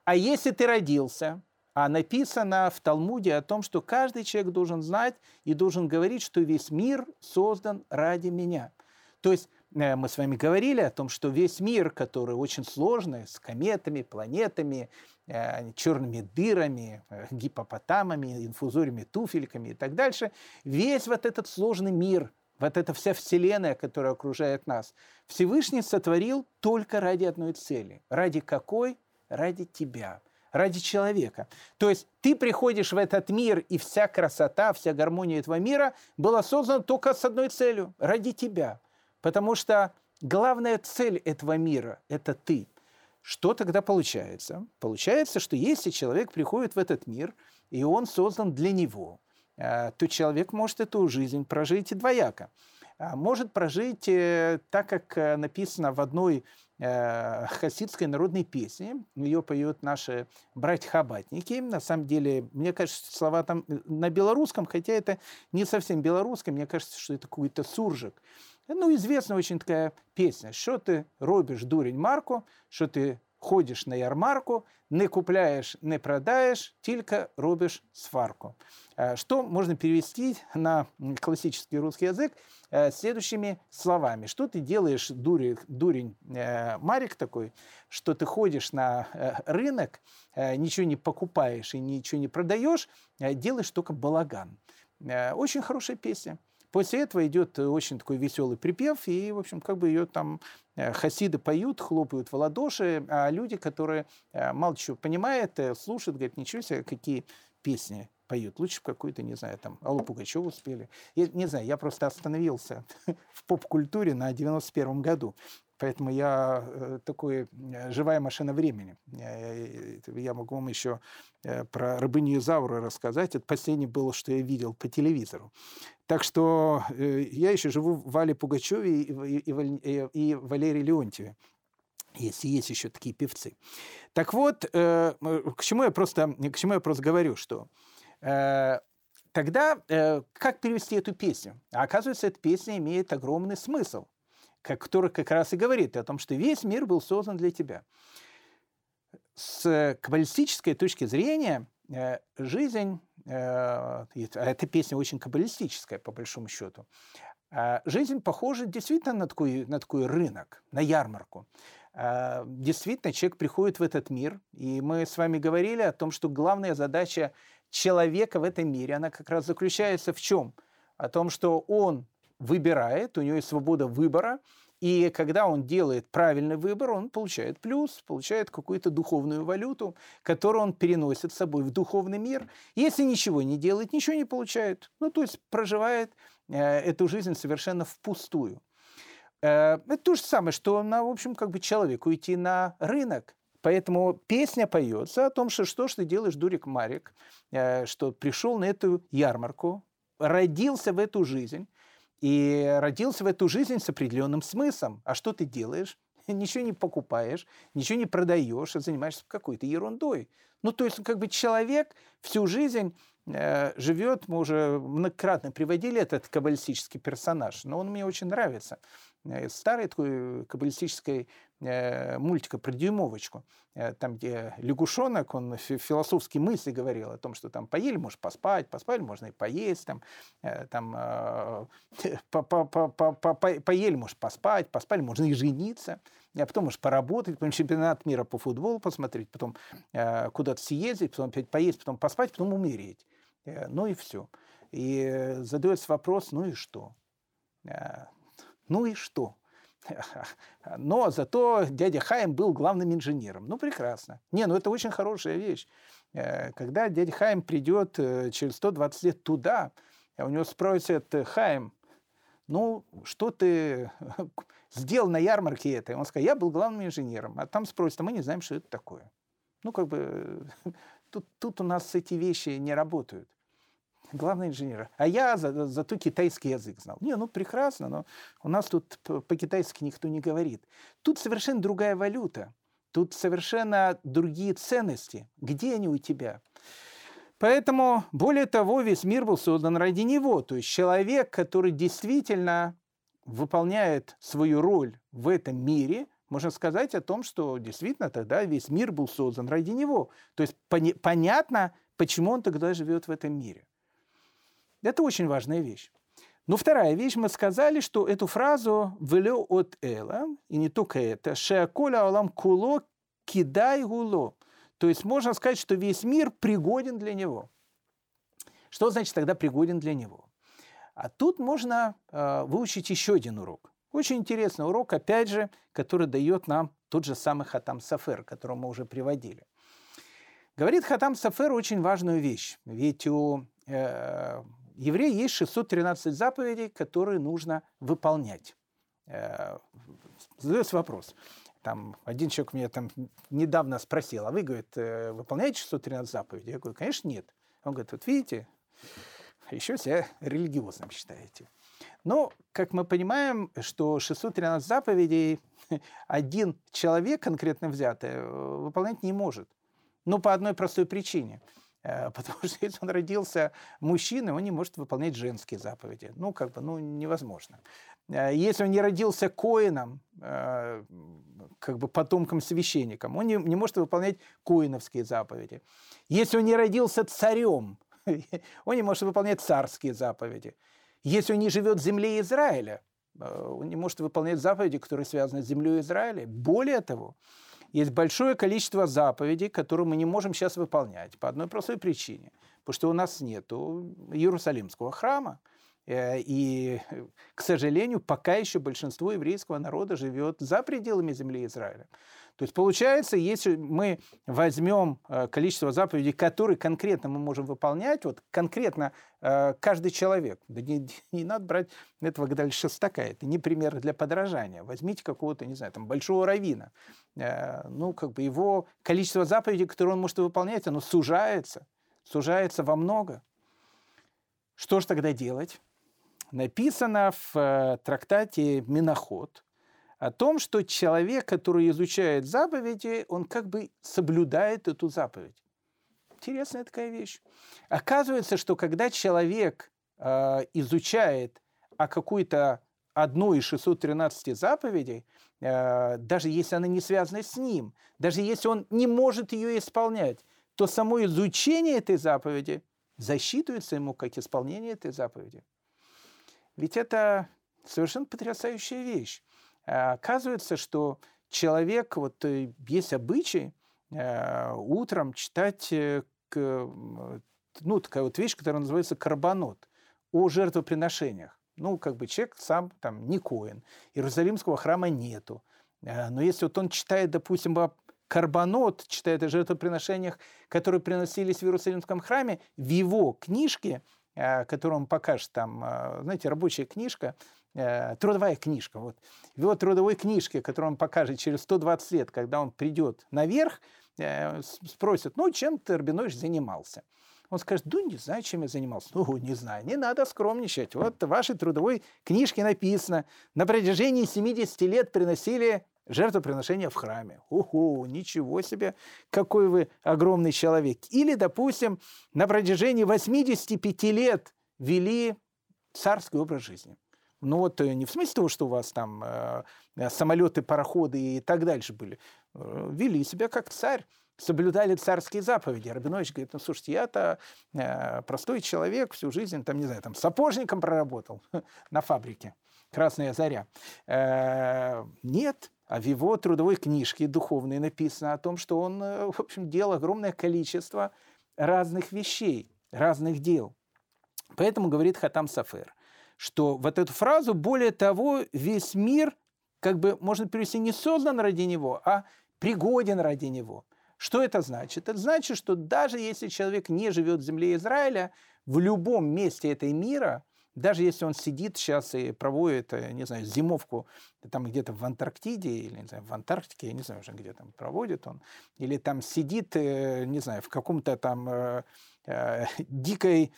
А если ты родился, а написано в Талмуде о том, что каждый человек должен знать и должен говорить, что весь мир создан ради меня. То есть э, мы с вами говорили о том, что весь мир, который очень сложный, с кометами, планетами, э, черными дырами, э, гипопотамами, инфузориями, туфельками и так дальше, весь вот этот сложный мир – вот эта вся вселенная, которая окружает нас, Всевышний сотворил только ради одной цели. Ради какой? Ради тебя, ради человека. То есть ты приходишь в этот мир, и вся красота, вся гармония этого мира была создана только с одной целью – ради тебя. Потому что главная цель этого мира – это ты. Что тогда получается? Получается, что если человек приходит в этот мир, и он создан для него – Э, то человек может эту жизнь прожить и двояко. А может прожить э, так, как э, написано в одной хасидской народной песне. Ее поют наши братья-хабатники. На самом деле, мне кажется, слова там на белорусском, хотя это не совсем белорусское, мне кажется, что это какой-то суржик. Ну, известная очень такая песня. Что ты робишь, дурень Марку, что ты ходишь на ярмарку, не купляешь, не продаешь, только робишь сварку. Э, что можно перевести на классический русский язык э, следующими словами. Что ты делаешь, дурень, дурень э, Марик такой, что ты ходишь на рынок, ничего не покупаешь и ничего не продаешь, делаешь только балаган. Очень хорошая песня. После этого идет очень такой веселый припев, и, в общем, как бы ее там э, хасиды поют, хлопают в ладоши, а люди, которые э, мало чего понимают, э, слушают, говорят, ничего себе, какие песни поют. Лучше какую-то, не знаю, там, Аллу Пугачеву спели. Я, не знаю, я просто остановился <laughs> в поп-культуре на 91 году. Поэтому я э, такой э, живая машина времени. Я могу вам еще э, про рабыню Изауру рассказать. Это последнее было, что я видел по телевизору. Так что я еще живу в Вале Пугачеве и Валерии Леонтьеве если есть еще такие певцы. Так вот, к чему я просто, к чему я просто говорю, что тогда как перевести эту песню? А оказывается, эта песня имеет огромный смысл который как раз и говорит о том, что весь мир был создан для тебя. С каббалистической точки зрения э, жизнь, э, а эта песня очень каббалистическая, по большому счету, а жизнь похожа действительно на такой, на такой рынок, на ярмарку. А действительно, человек приходит в этот мир, и мы с вами говорили о том, что главная задача человека в этом мире, она как раз заключается в чем? О том, что он выбирает, у него есть свобода выбора, и когда он делает правильный выбор, он получает плюс, получает какую-то духовную валюту, которую он переносит с собой в духовный мир. Если ничего не делает, ничего не получает. Ну, то есть проживает э, эту жизнь совершенно впустую. Э, это то же самое, что, на, в общем, как бы человеку идти на рынок. Поэтому песня поется о том, что что ж ты делаешь, дурик Марик, э, что пришел на эту ярмарку, родился в эту жизнь, и родился в эту жизнь с определенным смыслом. А что ты делаешь? <laughs> ничего не покупаешь, ничего не продаешь, а занимаешься какой-то ерундой. Ну, то есть, как бы человек всю жизнь э, живет, мы уже многократно приводили этот каббалистический персонаж, но он мне очень нравится. Э, старой такой каббалистической э, мультика про дюймовочку, э, там, где лягушонок, он философские мысли говорил о том, что там поели, можешь поспать, поспали, можно и поесть, там, там <laughs> поели, можешь поспать, поспали, можно и жениться, а потом можешь поработать, потом чемпионат мира по футболу посмотреть, потом куда-то съездить, потом опять поесть, потом поспать, потом умереть. Ну и все. И задается вопрос, ну и что? Ну и что? <laughs> Но зато дядя Хайм был главным инженером. Ну, прекрасно. Не, ну это очень хорошая вещь. Э, когда дядя Хайм придет э, через 120 лет туда, а у него спросят, Хайм, ну, что ты сделал на ярмарке это? Он скажет, я был главным инженером. А там спросят, а мы не знаем, что это такое. Ну, как бы, <laughs> тут, тут у нас эти вещи не работают главный инженер. А я за, зато китайский язык знал. Не, ну прекрасно, но у нас тут по-китайски никто не говорит. Тут совершенно другая валюта. Тут совершенно другие ценности. Где они у тебя? Поэтому, более того, весь мир был создан ради него. То есть человек, который действительно выполняет свою роль в этом мире, можно сказать о том, что действительно тогда весь мир был создан ради него. То есть понятно, почему он тогда живет в этом мире. Это очень важная вещь. Но вторая вещь, мы сказали, что эту фразу «велё от эла», и не только это, «шеаколя алам куло кидай гуло». То есть можно сказать, что весь мир пригоден для него. Что значит тогда пригоден для него? А тут можно э, выучить еще один урок. Очень интересный урок, опять же, который дает нам тот же самый Хатам Сафер, которого мы уже приводили. Говорит Хатам Сафер очень важную вещь. Ведь у э, еврея есть 613 заповедей, которые нужно выполнять. Э, задается вопрос. Там один человек меня там недавно спросил, а вы, говорит, э, выполняете 613 заповедей? Я говорю, конечно, нет. Он говорит, вот видите, еще себя религиозным считаете. Но, как мы понимаем, что 613 заповедей <laughs> один человек конкретно взятый э, выполнять не может. Ну, по одной простой причине – <laughs> потому что если он родился мужчиной, он не может выполнять женские заповеди. Ну, как бы, ну, невозможно. Э, если он не родился коином, э, как бы потомком священником, он не, не может выполнять коиновские заповеди. Если он не родился царем, <laughs> он не может выполнять царские заповеди. Если он не живет в земле Израиля, он не может выполнять заповеди, которые связаны с землей Израиля. Более того, есть большое количество заповедей, которые мы не можем сейчас выполнять по одной простой причине. Потому что у нас нет Иерусалимского храма. Э, и, к сожалению, пока еще большинство еврейского народа живет за пределами земли Израиля. То есть получается, если мы возьмем э, количество заповедей, которые конкретно мы можем выполнять, вот конкретно э, каждый человек, да не, <laughs> не надо брать этого Гдаль Шестака, это не пример для подражания. Возьмите какого-то, не знаю, там, большого равина. Ну, как бы его количество заповедей, которые он может выполнять, оно сужается, сужается во много. Что же тогда делать? написано в э, трактате Миноход о том, что человек, который изучает заповеди, он как бы соблюдает эту заповедь. Интересная такая вещь. Оказывается, что когда человек э, изучает о какой-то одной из 613 заповедей, э, даже если она не связана с ним, даже если он не может ее исполнять, то само изучение этой заповеди засчитывается ему как исполнение этой заповеди. Ведь это совершенно потрясающая вещь. А, оказывается, что человек, вот э, есть обычай э, утром читать э, ну, такая вот вещь, которая называется карбонот, о жертвоприношениях. Ну, как бы человек сам там не коин, Иерусалимского храма нету. Но если вот он читает, допустим, о карбонот, читает о жертвоприношениях, которые приносились в Иерусалимском храме, в его книжке – Э, которую он покажет, там, э, знаете, рабочая книжка, э, трудовая книжка. Вот. В его трудовой книжке, которую он покажет через 120 лет, когда он придет наверх, спросят, ну, чем ты, Рабинович, занимался? Он скажет, ну, не знаю, чем я занимался. Ну, не знаю, не надо скромничать. Вот в вашей трудовой книжке написано, на протяжении 70 лет приносили жертвоприношения в храме. Уху, ничего себе, какой вы огромный человек. Или, допустим, на протяжении 85 лет вели царский образ жизни. Ну вот э, не в смысле того, что у вас там э, самолеты, пароходы и так дальше были. Э, вели себя как царь, соблюдали царские заповеди. Рабинович говорит, ну слушайте, я-то э, простой человек, всю жизнь, там, не знаю, там сапожником проработал <laughs> на фабрике. Красная заря. Э, нет, а в его трудовой книжке духовной написано о том, что он, э, в общем, делал огромное количество разных вещей, разных дел. Поэтому говорит Хатам Сафер, что вот эту фразу, более того, весь мир, как бы можно перевести, не создан ради него, а пригоден ради него. Что это значит? Это значит, что даже если человек не живет в земле Израиля, в любом месте этой мира, даже если он сидит сейчас и проводит, э, не знаю, зимовку там где-то в Антарктиде или, не знаю, в Антарктике, я не знаю уже, где там проводит он, или там сидит, э, не знаю, в каком-то там э, <laughs> дикой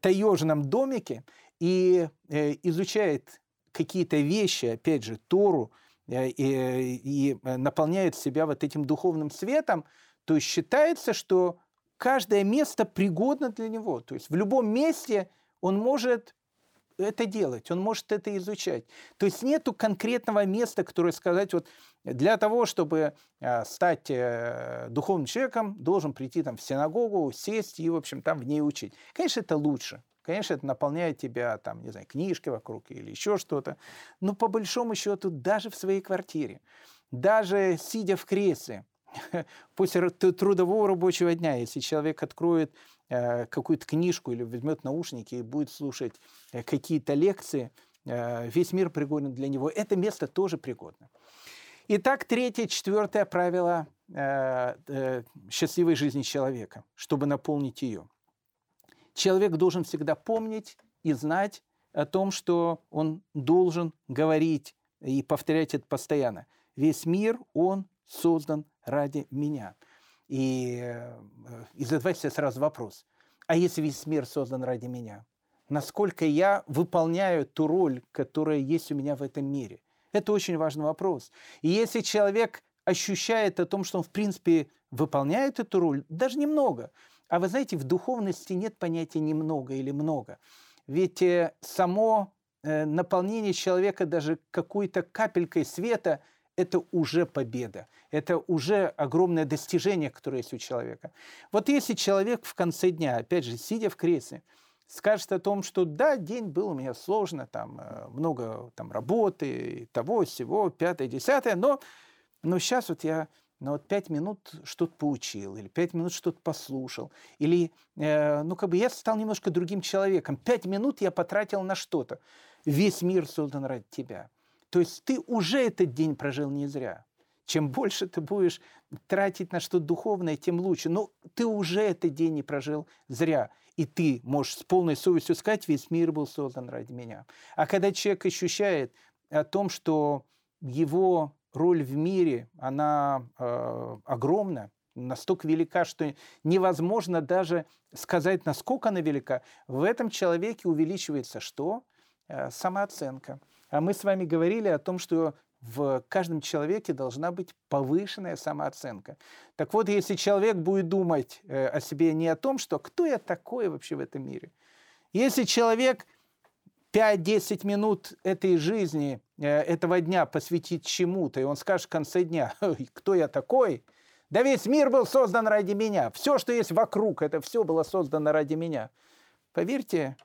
таежном домике и э, изучает какие-то вещи, опять же, Тору, э, и, и наполняет себя вот этим духовным светом, то считается, что каждое место пригодно для него. То есть в любом месте он может это делать, он может это изучать. То есть нету конкретного места, которое сказать, вот для того, чтобы стать э, духовным человеком, должен прийти там в синагогу, сесть и, в общем, там в ней учить. Конечно, это лучше. Конечно, это наполняет тебя, там, не знаю, книжки вокруг или еще что-то. Но по большому счету, даже в своей квартире, даже сидя в кресле, <laughs> после трудового рабочего дня, если человек откроет Э, какую-то книжку или возьмет наушники и будет слушать э, какие-то лекции, э, весь мир пригоден для него. Это место тоже пригодно. Итак, третье, четвертое правило счастливой жизни человека, чтобы наполнить ее. Человек должен всегда помнить и знать о том, что он должен говорить и повторять это постоянно. Весь мир, он создан ради меня. И, э, и задавать себе сразу вопрос, а если весь мир создан ради меня? Насколько я выполняю ту роль, которая есть у меня в этом мире? Это очень важный вопрос. И если человек ощущает о том, что он, в принципе, выполняет эту роль, даже немного. А вы знаете, в духовности нет понятия немного или много. Ведь э, само э, наполнение человека даже какой-то капелькой света – это уже победа, это уже огромное достижение, которое есть у человека. Вот если человек в конце дня, опять же, сидя в кресле, скажет о том, что да, день был у меня сложно, там э, много там, работы, того, всего, пятое, десятое, но, но сейчас вот я ну, вот пять минут что-то поучил, или пять минут что-то послушал, или, э, ну, как бы я стал немножко другим человеком. Пять минут я потратил на что-то. Весь мир создан ради тебя. То есть ты уже этот день прожил не зря. Чем больше ты будешь тратить на что-то духовное, тем лучше. Но ты уже этот день не прожил зря. И ты можешь с полной совестью сказать, весь мир был создан ради меня. А когда человек ощущает о том, что его роль в мире, она э, огромна, настолько велика, что невозможно даже сказать, насколько она велика, в этом человеке увеличивается что? Э, самооценка. А мы с вами говорили о том, что в каждом человеке должна быть повышенная самооценка. Так вот, если человек будет думать э, о себе не о том, что кто я такой вообще в этом мире, если человек 5-10 минут этой жизни, э, этого дня посвятит чему-то, и он скажет в конце дня, кто я такой, да весь мир был создан ради меня, все, что есть вокруг, это все было создано ради меня. Поверьте,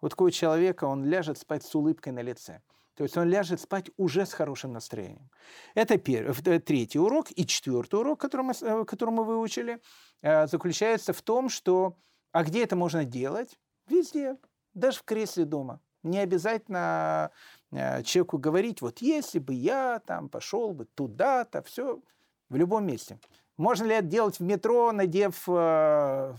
вот такого человека, он ляжет спать с улыбкой на лице. То есть он ляжет спать уже с хорошим настроением. Это первый, э, третий урок. И четвертый урок, который мы, э, который мы выучили, заключается в том, что а где это можно делать? Везде, даже в кресле дома. Не обязательно человеку говорить, вот если бы я там пошел бы туда-то, все, в любом месте. Можно ли это делать в метро, надев на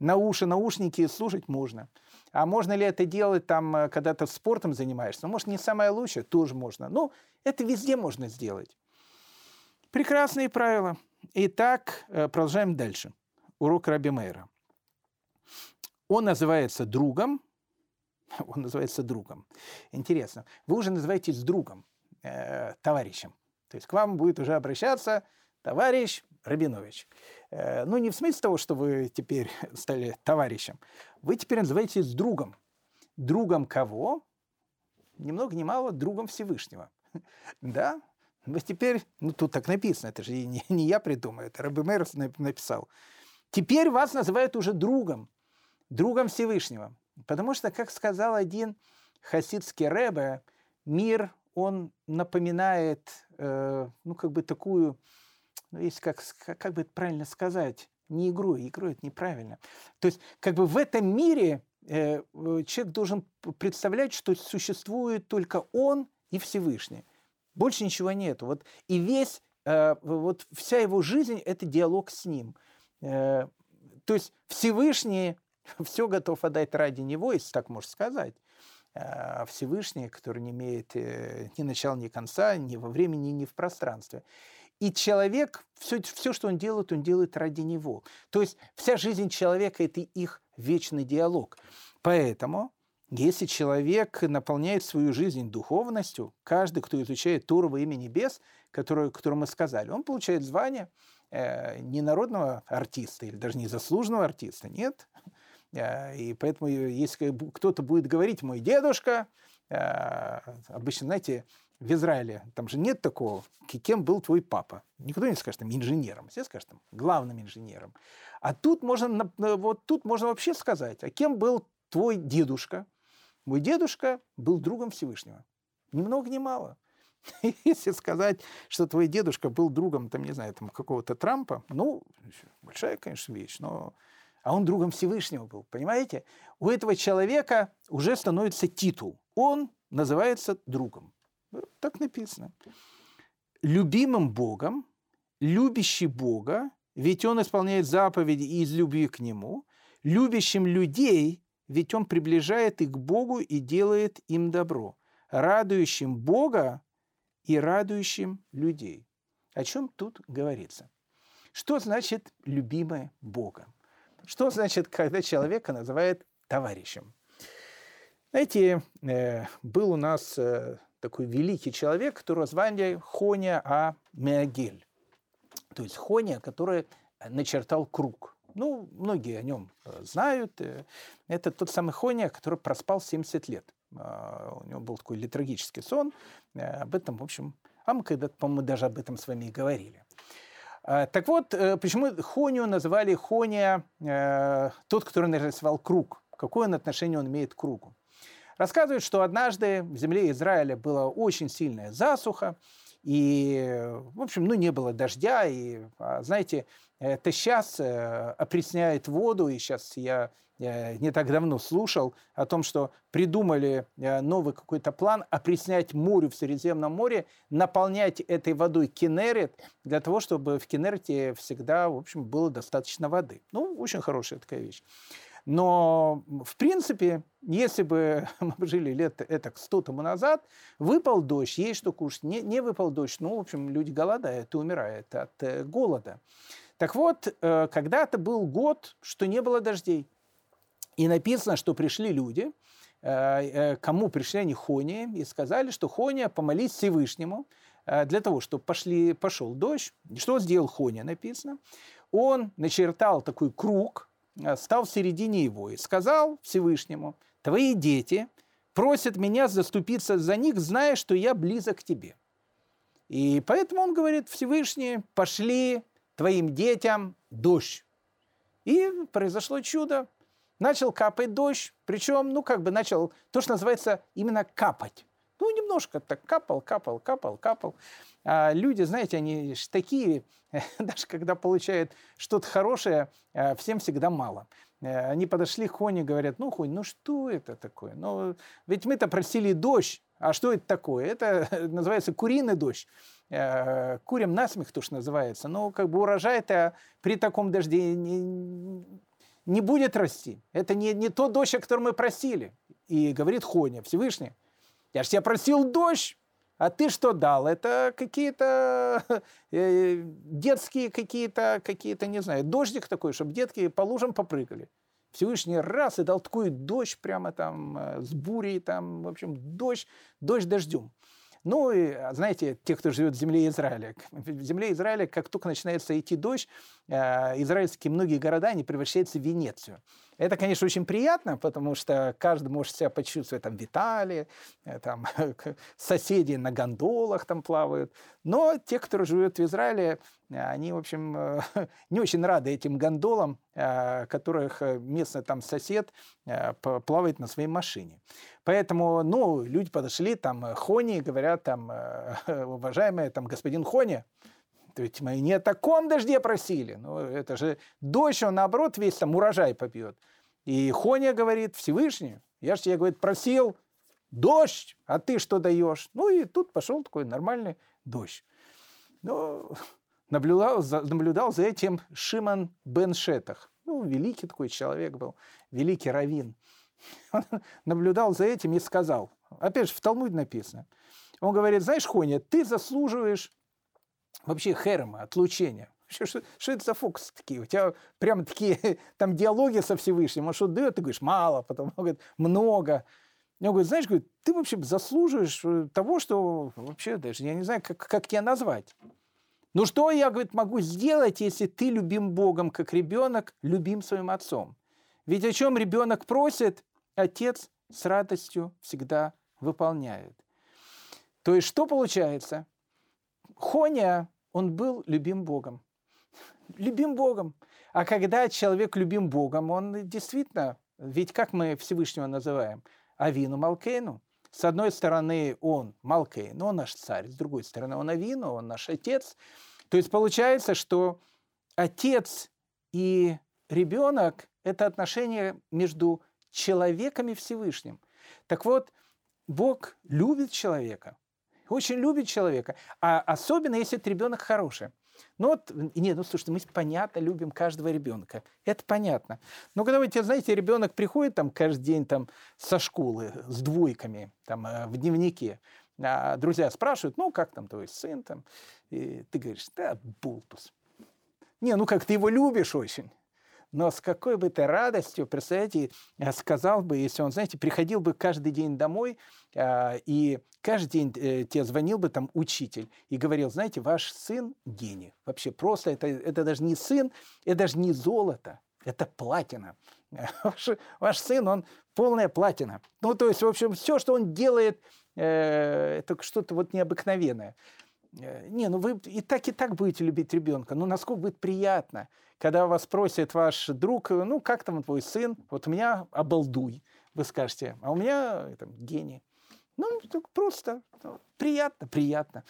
уши наушники, слушать можно. А можно ли это делать там, э, когда ты спортом занимаешься? Ну, может, не самое лучшее, тоже можно. Ну, это везде можно сделать. Прекрасные правила. Итак, э, продолжаем дальше. Урок Раби Мейра. Он называется другом. <laughs> Он называется другом. Интересно. Вы уже называетесь другом, э, товарищем. То есть к вам будет уже обращаться товарищ Рабинович. Э, ну, не в смысле того, что вы теперь <laughs> стали товарищем. Вы теперь называетесь другом. Другом кого? Ни много ни мало, другом Всевышнего. <laughs> Да, вы теперь, ну тут так написано, это же не, не я придумал, это Рэбби Мэрс написал. Теперь вас называют уже другом, другом Всевышнего. Потому что, как сказал один хасидский рэбе, мир, он напоминает, э, ну, как бы такую, ну, есть как, как бы это правильно сказать, не игру, игру это неправильно. То есть, как бы в этом мире э, человек должен представлять, что существует только он и Всевышний. Больше ничего нет. Вот, и весь, э, вот вся его жизнь – это диалог с ним. Э, то есть Всевышний <laughs> все готов отдать ради него, если так можно сказать. Э, Всевышний, который не имеет э, ни начала, ни конца, ни во времени, ни в пространстве. И человек, все, все, что он делает, он делает ради него. То есть вся жизнь человека – это их вечный диалог. Поэтому если человек наполняет свою жизнь духовностью, каждый, кто изучает Туру во имя небес, которое, которое мы сказали, он получает звание э, не народного артиста или даже не заслуженного артиста, нет. Э, и поэтому, если кто-то будет говорить «мой дедушка», э, обычно, знаете, в Израиле, там же нет такого, кем был твой папа. Никто не скажет там инженером, все скажут там главным инженером. А тут можно, вот тут можно вообще сказать, а кем был твой дедушка, мой дедушка был другом Всевышнего. Ни много ни мало. <laughs> Если сказать, что твой дедушка был другом, там, не знаю, там, какого-то Трампа, ну, большая, конечно, вещь, но... А он другом Всевышнего был, понимаете? У этого человека уже становится титул. Он называется другом. Так написано. Любимым Богом, любящий Бога, ведь он исполняет заповеди из любви к Нему, любящим людей, ведь он приближает их к Богу и делает им добро, радующим Бога и радующим людей. О чем тут говорится? Что значит любимое Бога? Что значит, когда человека называют товарищем? Знаете, э, был у нас э, такой великий человек, которого звали Хоня А. Меагель. То есть Хоня, который начертал круг. Ну, многие о нем э, знают. Э, это тот самый Хония, который проспал 70 лет. А, у него был такой литургический сон. Э, об этом, в общем, а мы когда-то, по-моему, даже об этом с вами и говорили. А, так вот, почему Хонию называли Хония тот, который нарисовал круг? Какое он отношение он имеет к кругу? Рассказывают, что однажды в земле Израиля была очень сильная засуха, и, в общем, ну, не было дождя, и, знаете, это сейчас э, опресняет воду, и сейчас я э, не так давно слушал о том, что придумали э, новый какой-то план опреснять море в Средиземном море, наполнять этой водой Кенерет, для того, чтобы в Кенерете всегда, в общем, было достаточно воды. Ну, очень хорошая такая вещь. Но, в принципе, если бы <laughs> мы жили лет это 100 тому назад, выпал дождь, есть что кушать, не, не выпал дождь, ну, в общем, люди голодают и умирают от голода. Так вот, э, когда-то был год, что не было дождей. И написано, что пришли люди, э, э, кому пришли они Хония, и сказали, что Хония помолись Всевышнему для того, чтобы пошли, пошел дождь. Что сделал Хония, написано? Он начертал такой круг, стал в середине его и сказал Всевышнему, твои дети просят меня заступиться за них, зная, что я близок к тебе. И поэтому он говорит, Всевышний, пошли твоим детям дождь. И произошло чудо. Начал капать дождь, причем, ну, как бы начал, то, что называется, именно капать. Ну, немножко так капал, капал, капал, капал. А люди, знаете, они такие, <laughs> даже когда получают что-то хорошее, а, всем всегда мало. Э, они подошли к Хоне и говорят, ну, Хонь, ну что это такое? Ну, ведь мы-то просили дождь, а что это такое? Это <laughs> называется куриный дождь. Э, курим насмех, то, что называется. Но как бы урожай-то при таком дожде не, не будет расти. Это не, не то дождь, о котором мы просили. И говорит Хоня, Всевышний, я же тебя просил дождь, а ты что дал? Это какие-то <laughs> э, детские какие-то, какие-то, не знаю, дождик такой, чтобы детки по лужам попрыгали. Всевышний раз и дал такой дождь прямо там э, с бурей, там, в общем, дождь, дождь дождем. Ну и, знаете, те, кто живет в земле Израиля. В земле Израиля, как только начинается идти дождь, израильские многие города, они превращаются в Венецию. Это, конечно, очень приятно, потому что каждый может себя почувствовать там в Италии, э, там <laughs> соседи на гондолах там плавают. Но те, кто живет в Израиле, они, в общем, э, <laughs> не очень рады этим гондолам, э, которых местный там сосед плавает на своей машине. Поэтому, ну, люди подошли, там, Хони, говорят, там, <laughs> уважаемый там, господин Хони, ведь мы не о таком дожде просили. Ну, это же дождь, он наоборот весь там урожай побьет. И Хоня говорит, Всевышний, я же тебе, говорит, просил дождь, а ты что даешь? Ну и тут пошел такой нормальный дождь. Ну, наблюдал, наблюдал за этим Шиман бен Шетах. Ну, великий такой человек был, великий раввин. <laughs> Он наблюдал за этим и сказал, опять же, в Талмуде написано, он говорит, знаешь, Хоня, ты заслуживаешь вообще херема, отлучения. Что, что, что это за фокусы такие? У тебя прямо такие <laughs> там диалоги со Всевышним. Он что дает, ты говоришь, мало, потом он говорит, много. Я говорю, знаешь, говорит, ты вообще заслуживаешь э, того, что вообще даже, я не знаю, как, как тебя назвать. Ну что я, говорит, могу сделать, если ты любим Богом, как ребенок, любим своим отцом? Ведь о чем ребенок просит, отец с радостью всегда выполняет. То есть что получается? Хоня, он был любим Богом. Любим Богом. А когда человек любим Богом, он действительно, ведь как мы Всевышнего называем? Авину Малкейну. С одной стороны, он Малкейн, он наш царь, с другой стороны, он Авину, он наш отец. То есть получается, что отец и ребенок – это отношение между человеком и Всевышним. Так вот, Бог любит человека, очень любит человека, а особенно если этот ребенок хороший. Ну вот, нет, ну слушайте, мы понятно любим каждого ребенка. Это понятно. Но когда вы, знаете, ребенок приходит там каждый день там со школы с двойками там э, в дневнике, а друзья спрашивают, ну как там твой сын там, и ты говоришь, да, бултус. Не, ну как ты его любишь очень. Но с какой бы ты радостью, представляете, сказал бы, если он, знаете, приходил бы каждый день домой, а, и каждый день э, тебе звонил бы там учитель и говорил, знаете, ваш сын гений. Вообще просто это, это даже не сын, это даже не золото, это платина. <laughs> Ваш, ваш сын, он полная платина. Ну, то есть, в общем, все, что он делает, э, это что-то вот необыкновенное. Э, не, ну вы и так, и так будете любить ребенка. Ну, насколько будет приятно, когда вас просит ваш друг, э, ну, как там твой сын? Вот у меня обалдуй, вы скажете, а у меня там, гений. Ну, просто ну, приятно, приятно.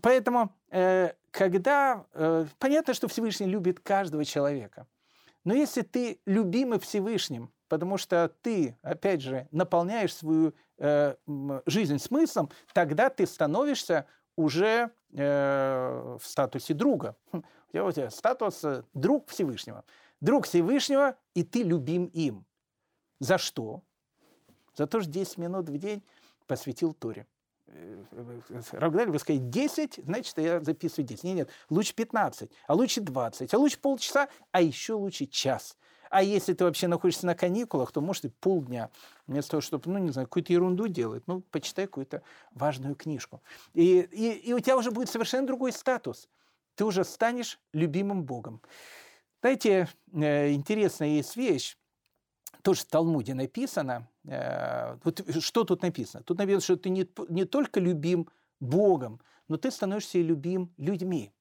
Поэтому, э, когда... Э, понятно, что Всевышний любит каждого человека. Но если ты любимый Всевышним, потому что ты, опять же, наполняешь свою э, жизнь смыслом, тогда ты становишься уже э, в статусе друга. У тебя, у тебя статус э, друг Всевышнего. Друг Всевышнего, и ты любим им. За что? За то, что 10 минут в день посвятил Торе. Э, Рагдаль, вы скажете, 10, значит, я записываю 10. Нет, нет, лучше 15, а лучше 20, а лучше полчаса, а еще лучше час. А если ты вообще находишься на каникулах, то, может, и полдня. Вместо того, чтобы, ну, не знаю, какую-то ерунду делать, ну, почитай какую-то важную книжку. И, и, и у тебя уже будет совершенно другой статус. Ты уже станешь любимым Богом. Знаете, э, интересная есть вещь, тоже в Талмуде написано. Э, вот что тут написано? Тут написано, что ты не, не только любим Богом, но ты становишься и любим людьми.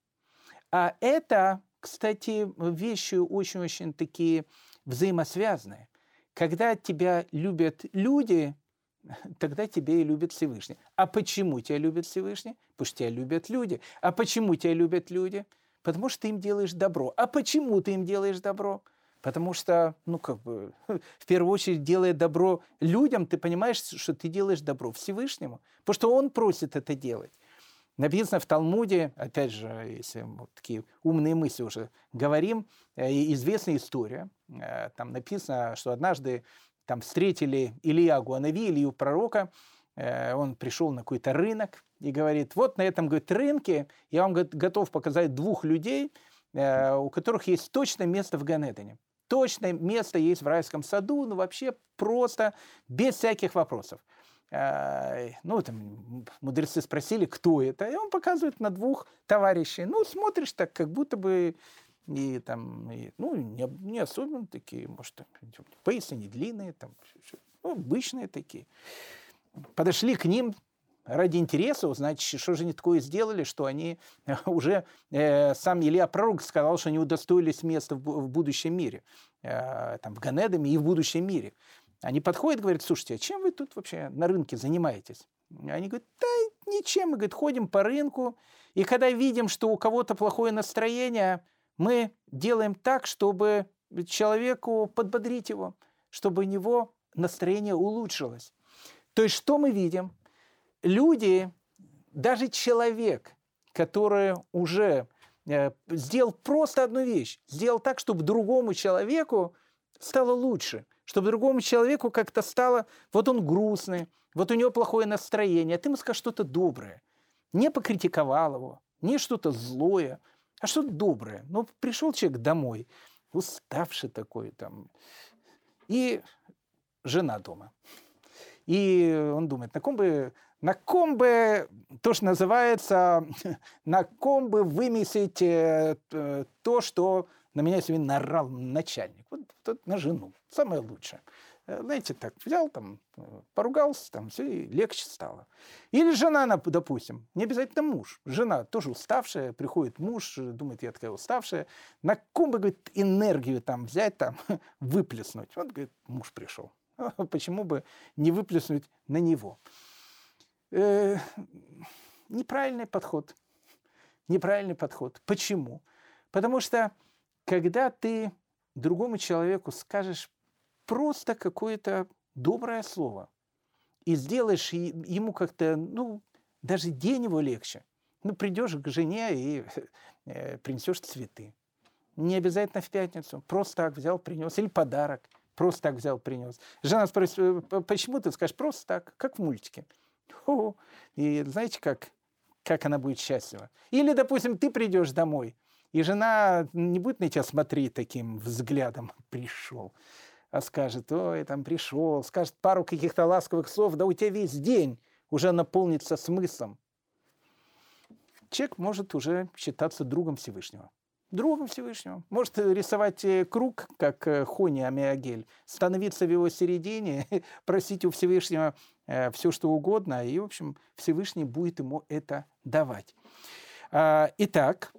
А это кстати, вещи очень-очень такие взаимосвязанные. Когда тебя любят люди, <laughs> тогда тебя и любит Всевышний. А почему тебя любит Всевышний? Потому что тебя любят люди. А почему тебя любят люди? Потому что ты им делаешь добро. А почему ты им делаешь добро? Потому что, ну, как бы, <laughs> в первую очередь, делая добро людям, ты понимаешь, что ты делаешь добро Всевышнему. Потому что Он просит это делать. Написано в Талмуде, опять же, если вот такие умные мысли уже говорим, э, известная история. Э, там написано, что однажды там встретили Ильягу Анави, Илью пророка, э, он пришел на какой-то рынок и говорит, вот на этом говорит, рынке я вам готов показать двух людей, у которых есть точное место в Ганедане. Точное место есть в райском саду, ну вообще просто без всяких вопросов. Ну, там, мудрецы спросили, кто это, и он показывает на двух товарищей. Ну, смотришь так, как будто бы и там, и, ну, не, не особенно такие, может, поясы не длинные, там, ну, обычные такие. Подошли к ним ради интереса узнать, что же они такое сделали, что они уже, э, сам Илья Пророк сказал, что они удостоились места в, в будущем мире, э, там, в Ганедаме и в будущем мире. Они подходят, говорят, слушайте, а чем вы тут вообще на рынке занимаетесь? Они говорят, да ничем, мы говорят, ходим по рынку, и когда видим, что у кого-то плохое настроение, мы делаем так, чтобы человеку подбодрить его, чтобы у него настроение улучшилось. То есть что мы видим? Люди, даже человек, который уже э, сделал просто одну вещь, сделал так, чтобы другому человеку стало лучше, чтобы другому человеку как-то стало, вот он грустный, вот у него плохое настроение, а ты ему скажешь что-то доброе, не покритиковал его, не что-то злое, а что-то доброе. Ну, пришел человек домой, уставший такой там, и жена дома. И он думает, на ком бы, на ком бы, то, что называется, <laughs> на ком бы вымесить э, то, что на меня сегодня нарал начальник. Вот, вот на жену. Самое лучшее. Э, знаете, так взял, там, поругался, там, все, и легче стало. Или жена, допустим, не обязательно муж. Жена тоже уставшая, приходит муж, думает, я такая уставшая. На ком бы, говорит, энергию там взять, там, <laughs> выплеснуть? Вот, говорит, муж пришел. <laughs> Почему бы не выплеснуть на него? Э, неправильный подход. Неправильный подход. Почему? Потому что, когда ты другому человеку скажешь просто какое-то доброе слово и сделаешь ему как-то, ну, даже день его легче. Ну, придешь к жене и <laughs> э, принесешь цветы. Не обязательно в пятницу. Просто так взял, принес. Или подарок. Просто так взял, принес. Жена спросит, «Э, почему ты скажешь? Просто так, как в мультике. <laughs> О, и знаете, как, как она будет счастлива. Или, допустим, ты придешь домой, и жена не будет на тебя смотреть таким взглядом, пришел а скажет, ой, там пришел, скажет пару каких-то ласковых слов, да у тебя весь день уже наполнится смыслом. Человек может уже считаться другом Всевышнего. Другом Всевышнего. Может рисовать э, круг, как э, Хони Амиагель, становиться в его середине, <laughs> просить у Всевышнего э, все, что угодно, и, в общем, Всевышний будет ему это давать. А, итак,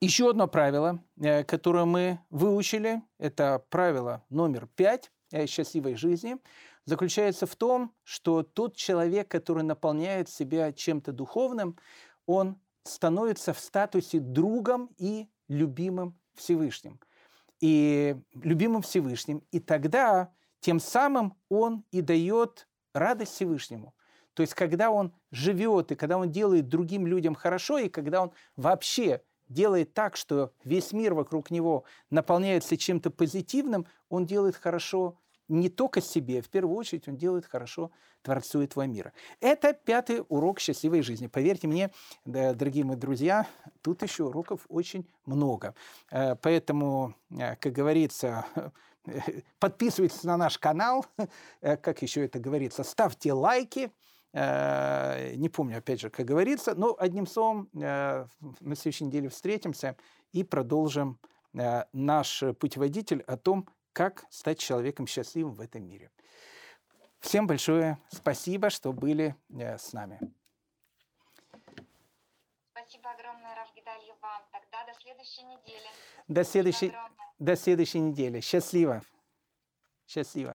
еще одно правило, э, которое мы выучили, это правило номер пять счастливой жизни, заключается в том, что тот человек, который наполняет себя чем-то духовным, он становится в статусе другом и любимым Всевышним. И любимым Всевышним. И тогда тем самым он и дает радость Всевышнему. То есть, когда он живет, и когда он делает другим людям хорошо, и когда он вообще делает так, что весь мир вокруг него наполняется чем-то позитивным, он делает хорошо не только себе, в первую очередь он делает хорошо Творцу этого мира. Это пятый урок счастливой жизни. Поверьте мне, дорогие мои друзья, тут еще уроков очень много. Э, поэтому, э, как говорится, <laughs> подписывайтесь на наш канал, э, как еще это говорится, ставьте лайки, не помню, опять же, как говорится, но одним словом, э, на следующей неделе встретимся и продолжим э, наш путеводитель о том, как стать человеком счастливым в этом мире. Всем большое спасибо, что были с нами. Спасибо огромное, Равгидаль вам. Тогда до следующей недели. До следующей, до следующей недели. Счастливо. Счастливо.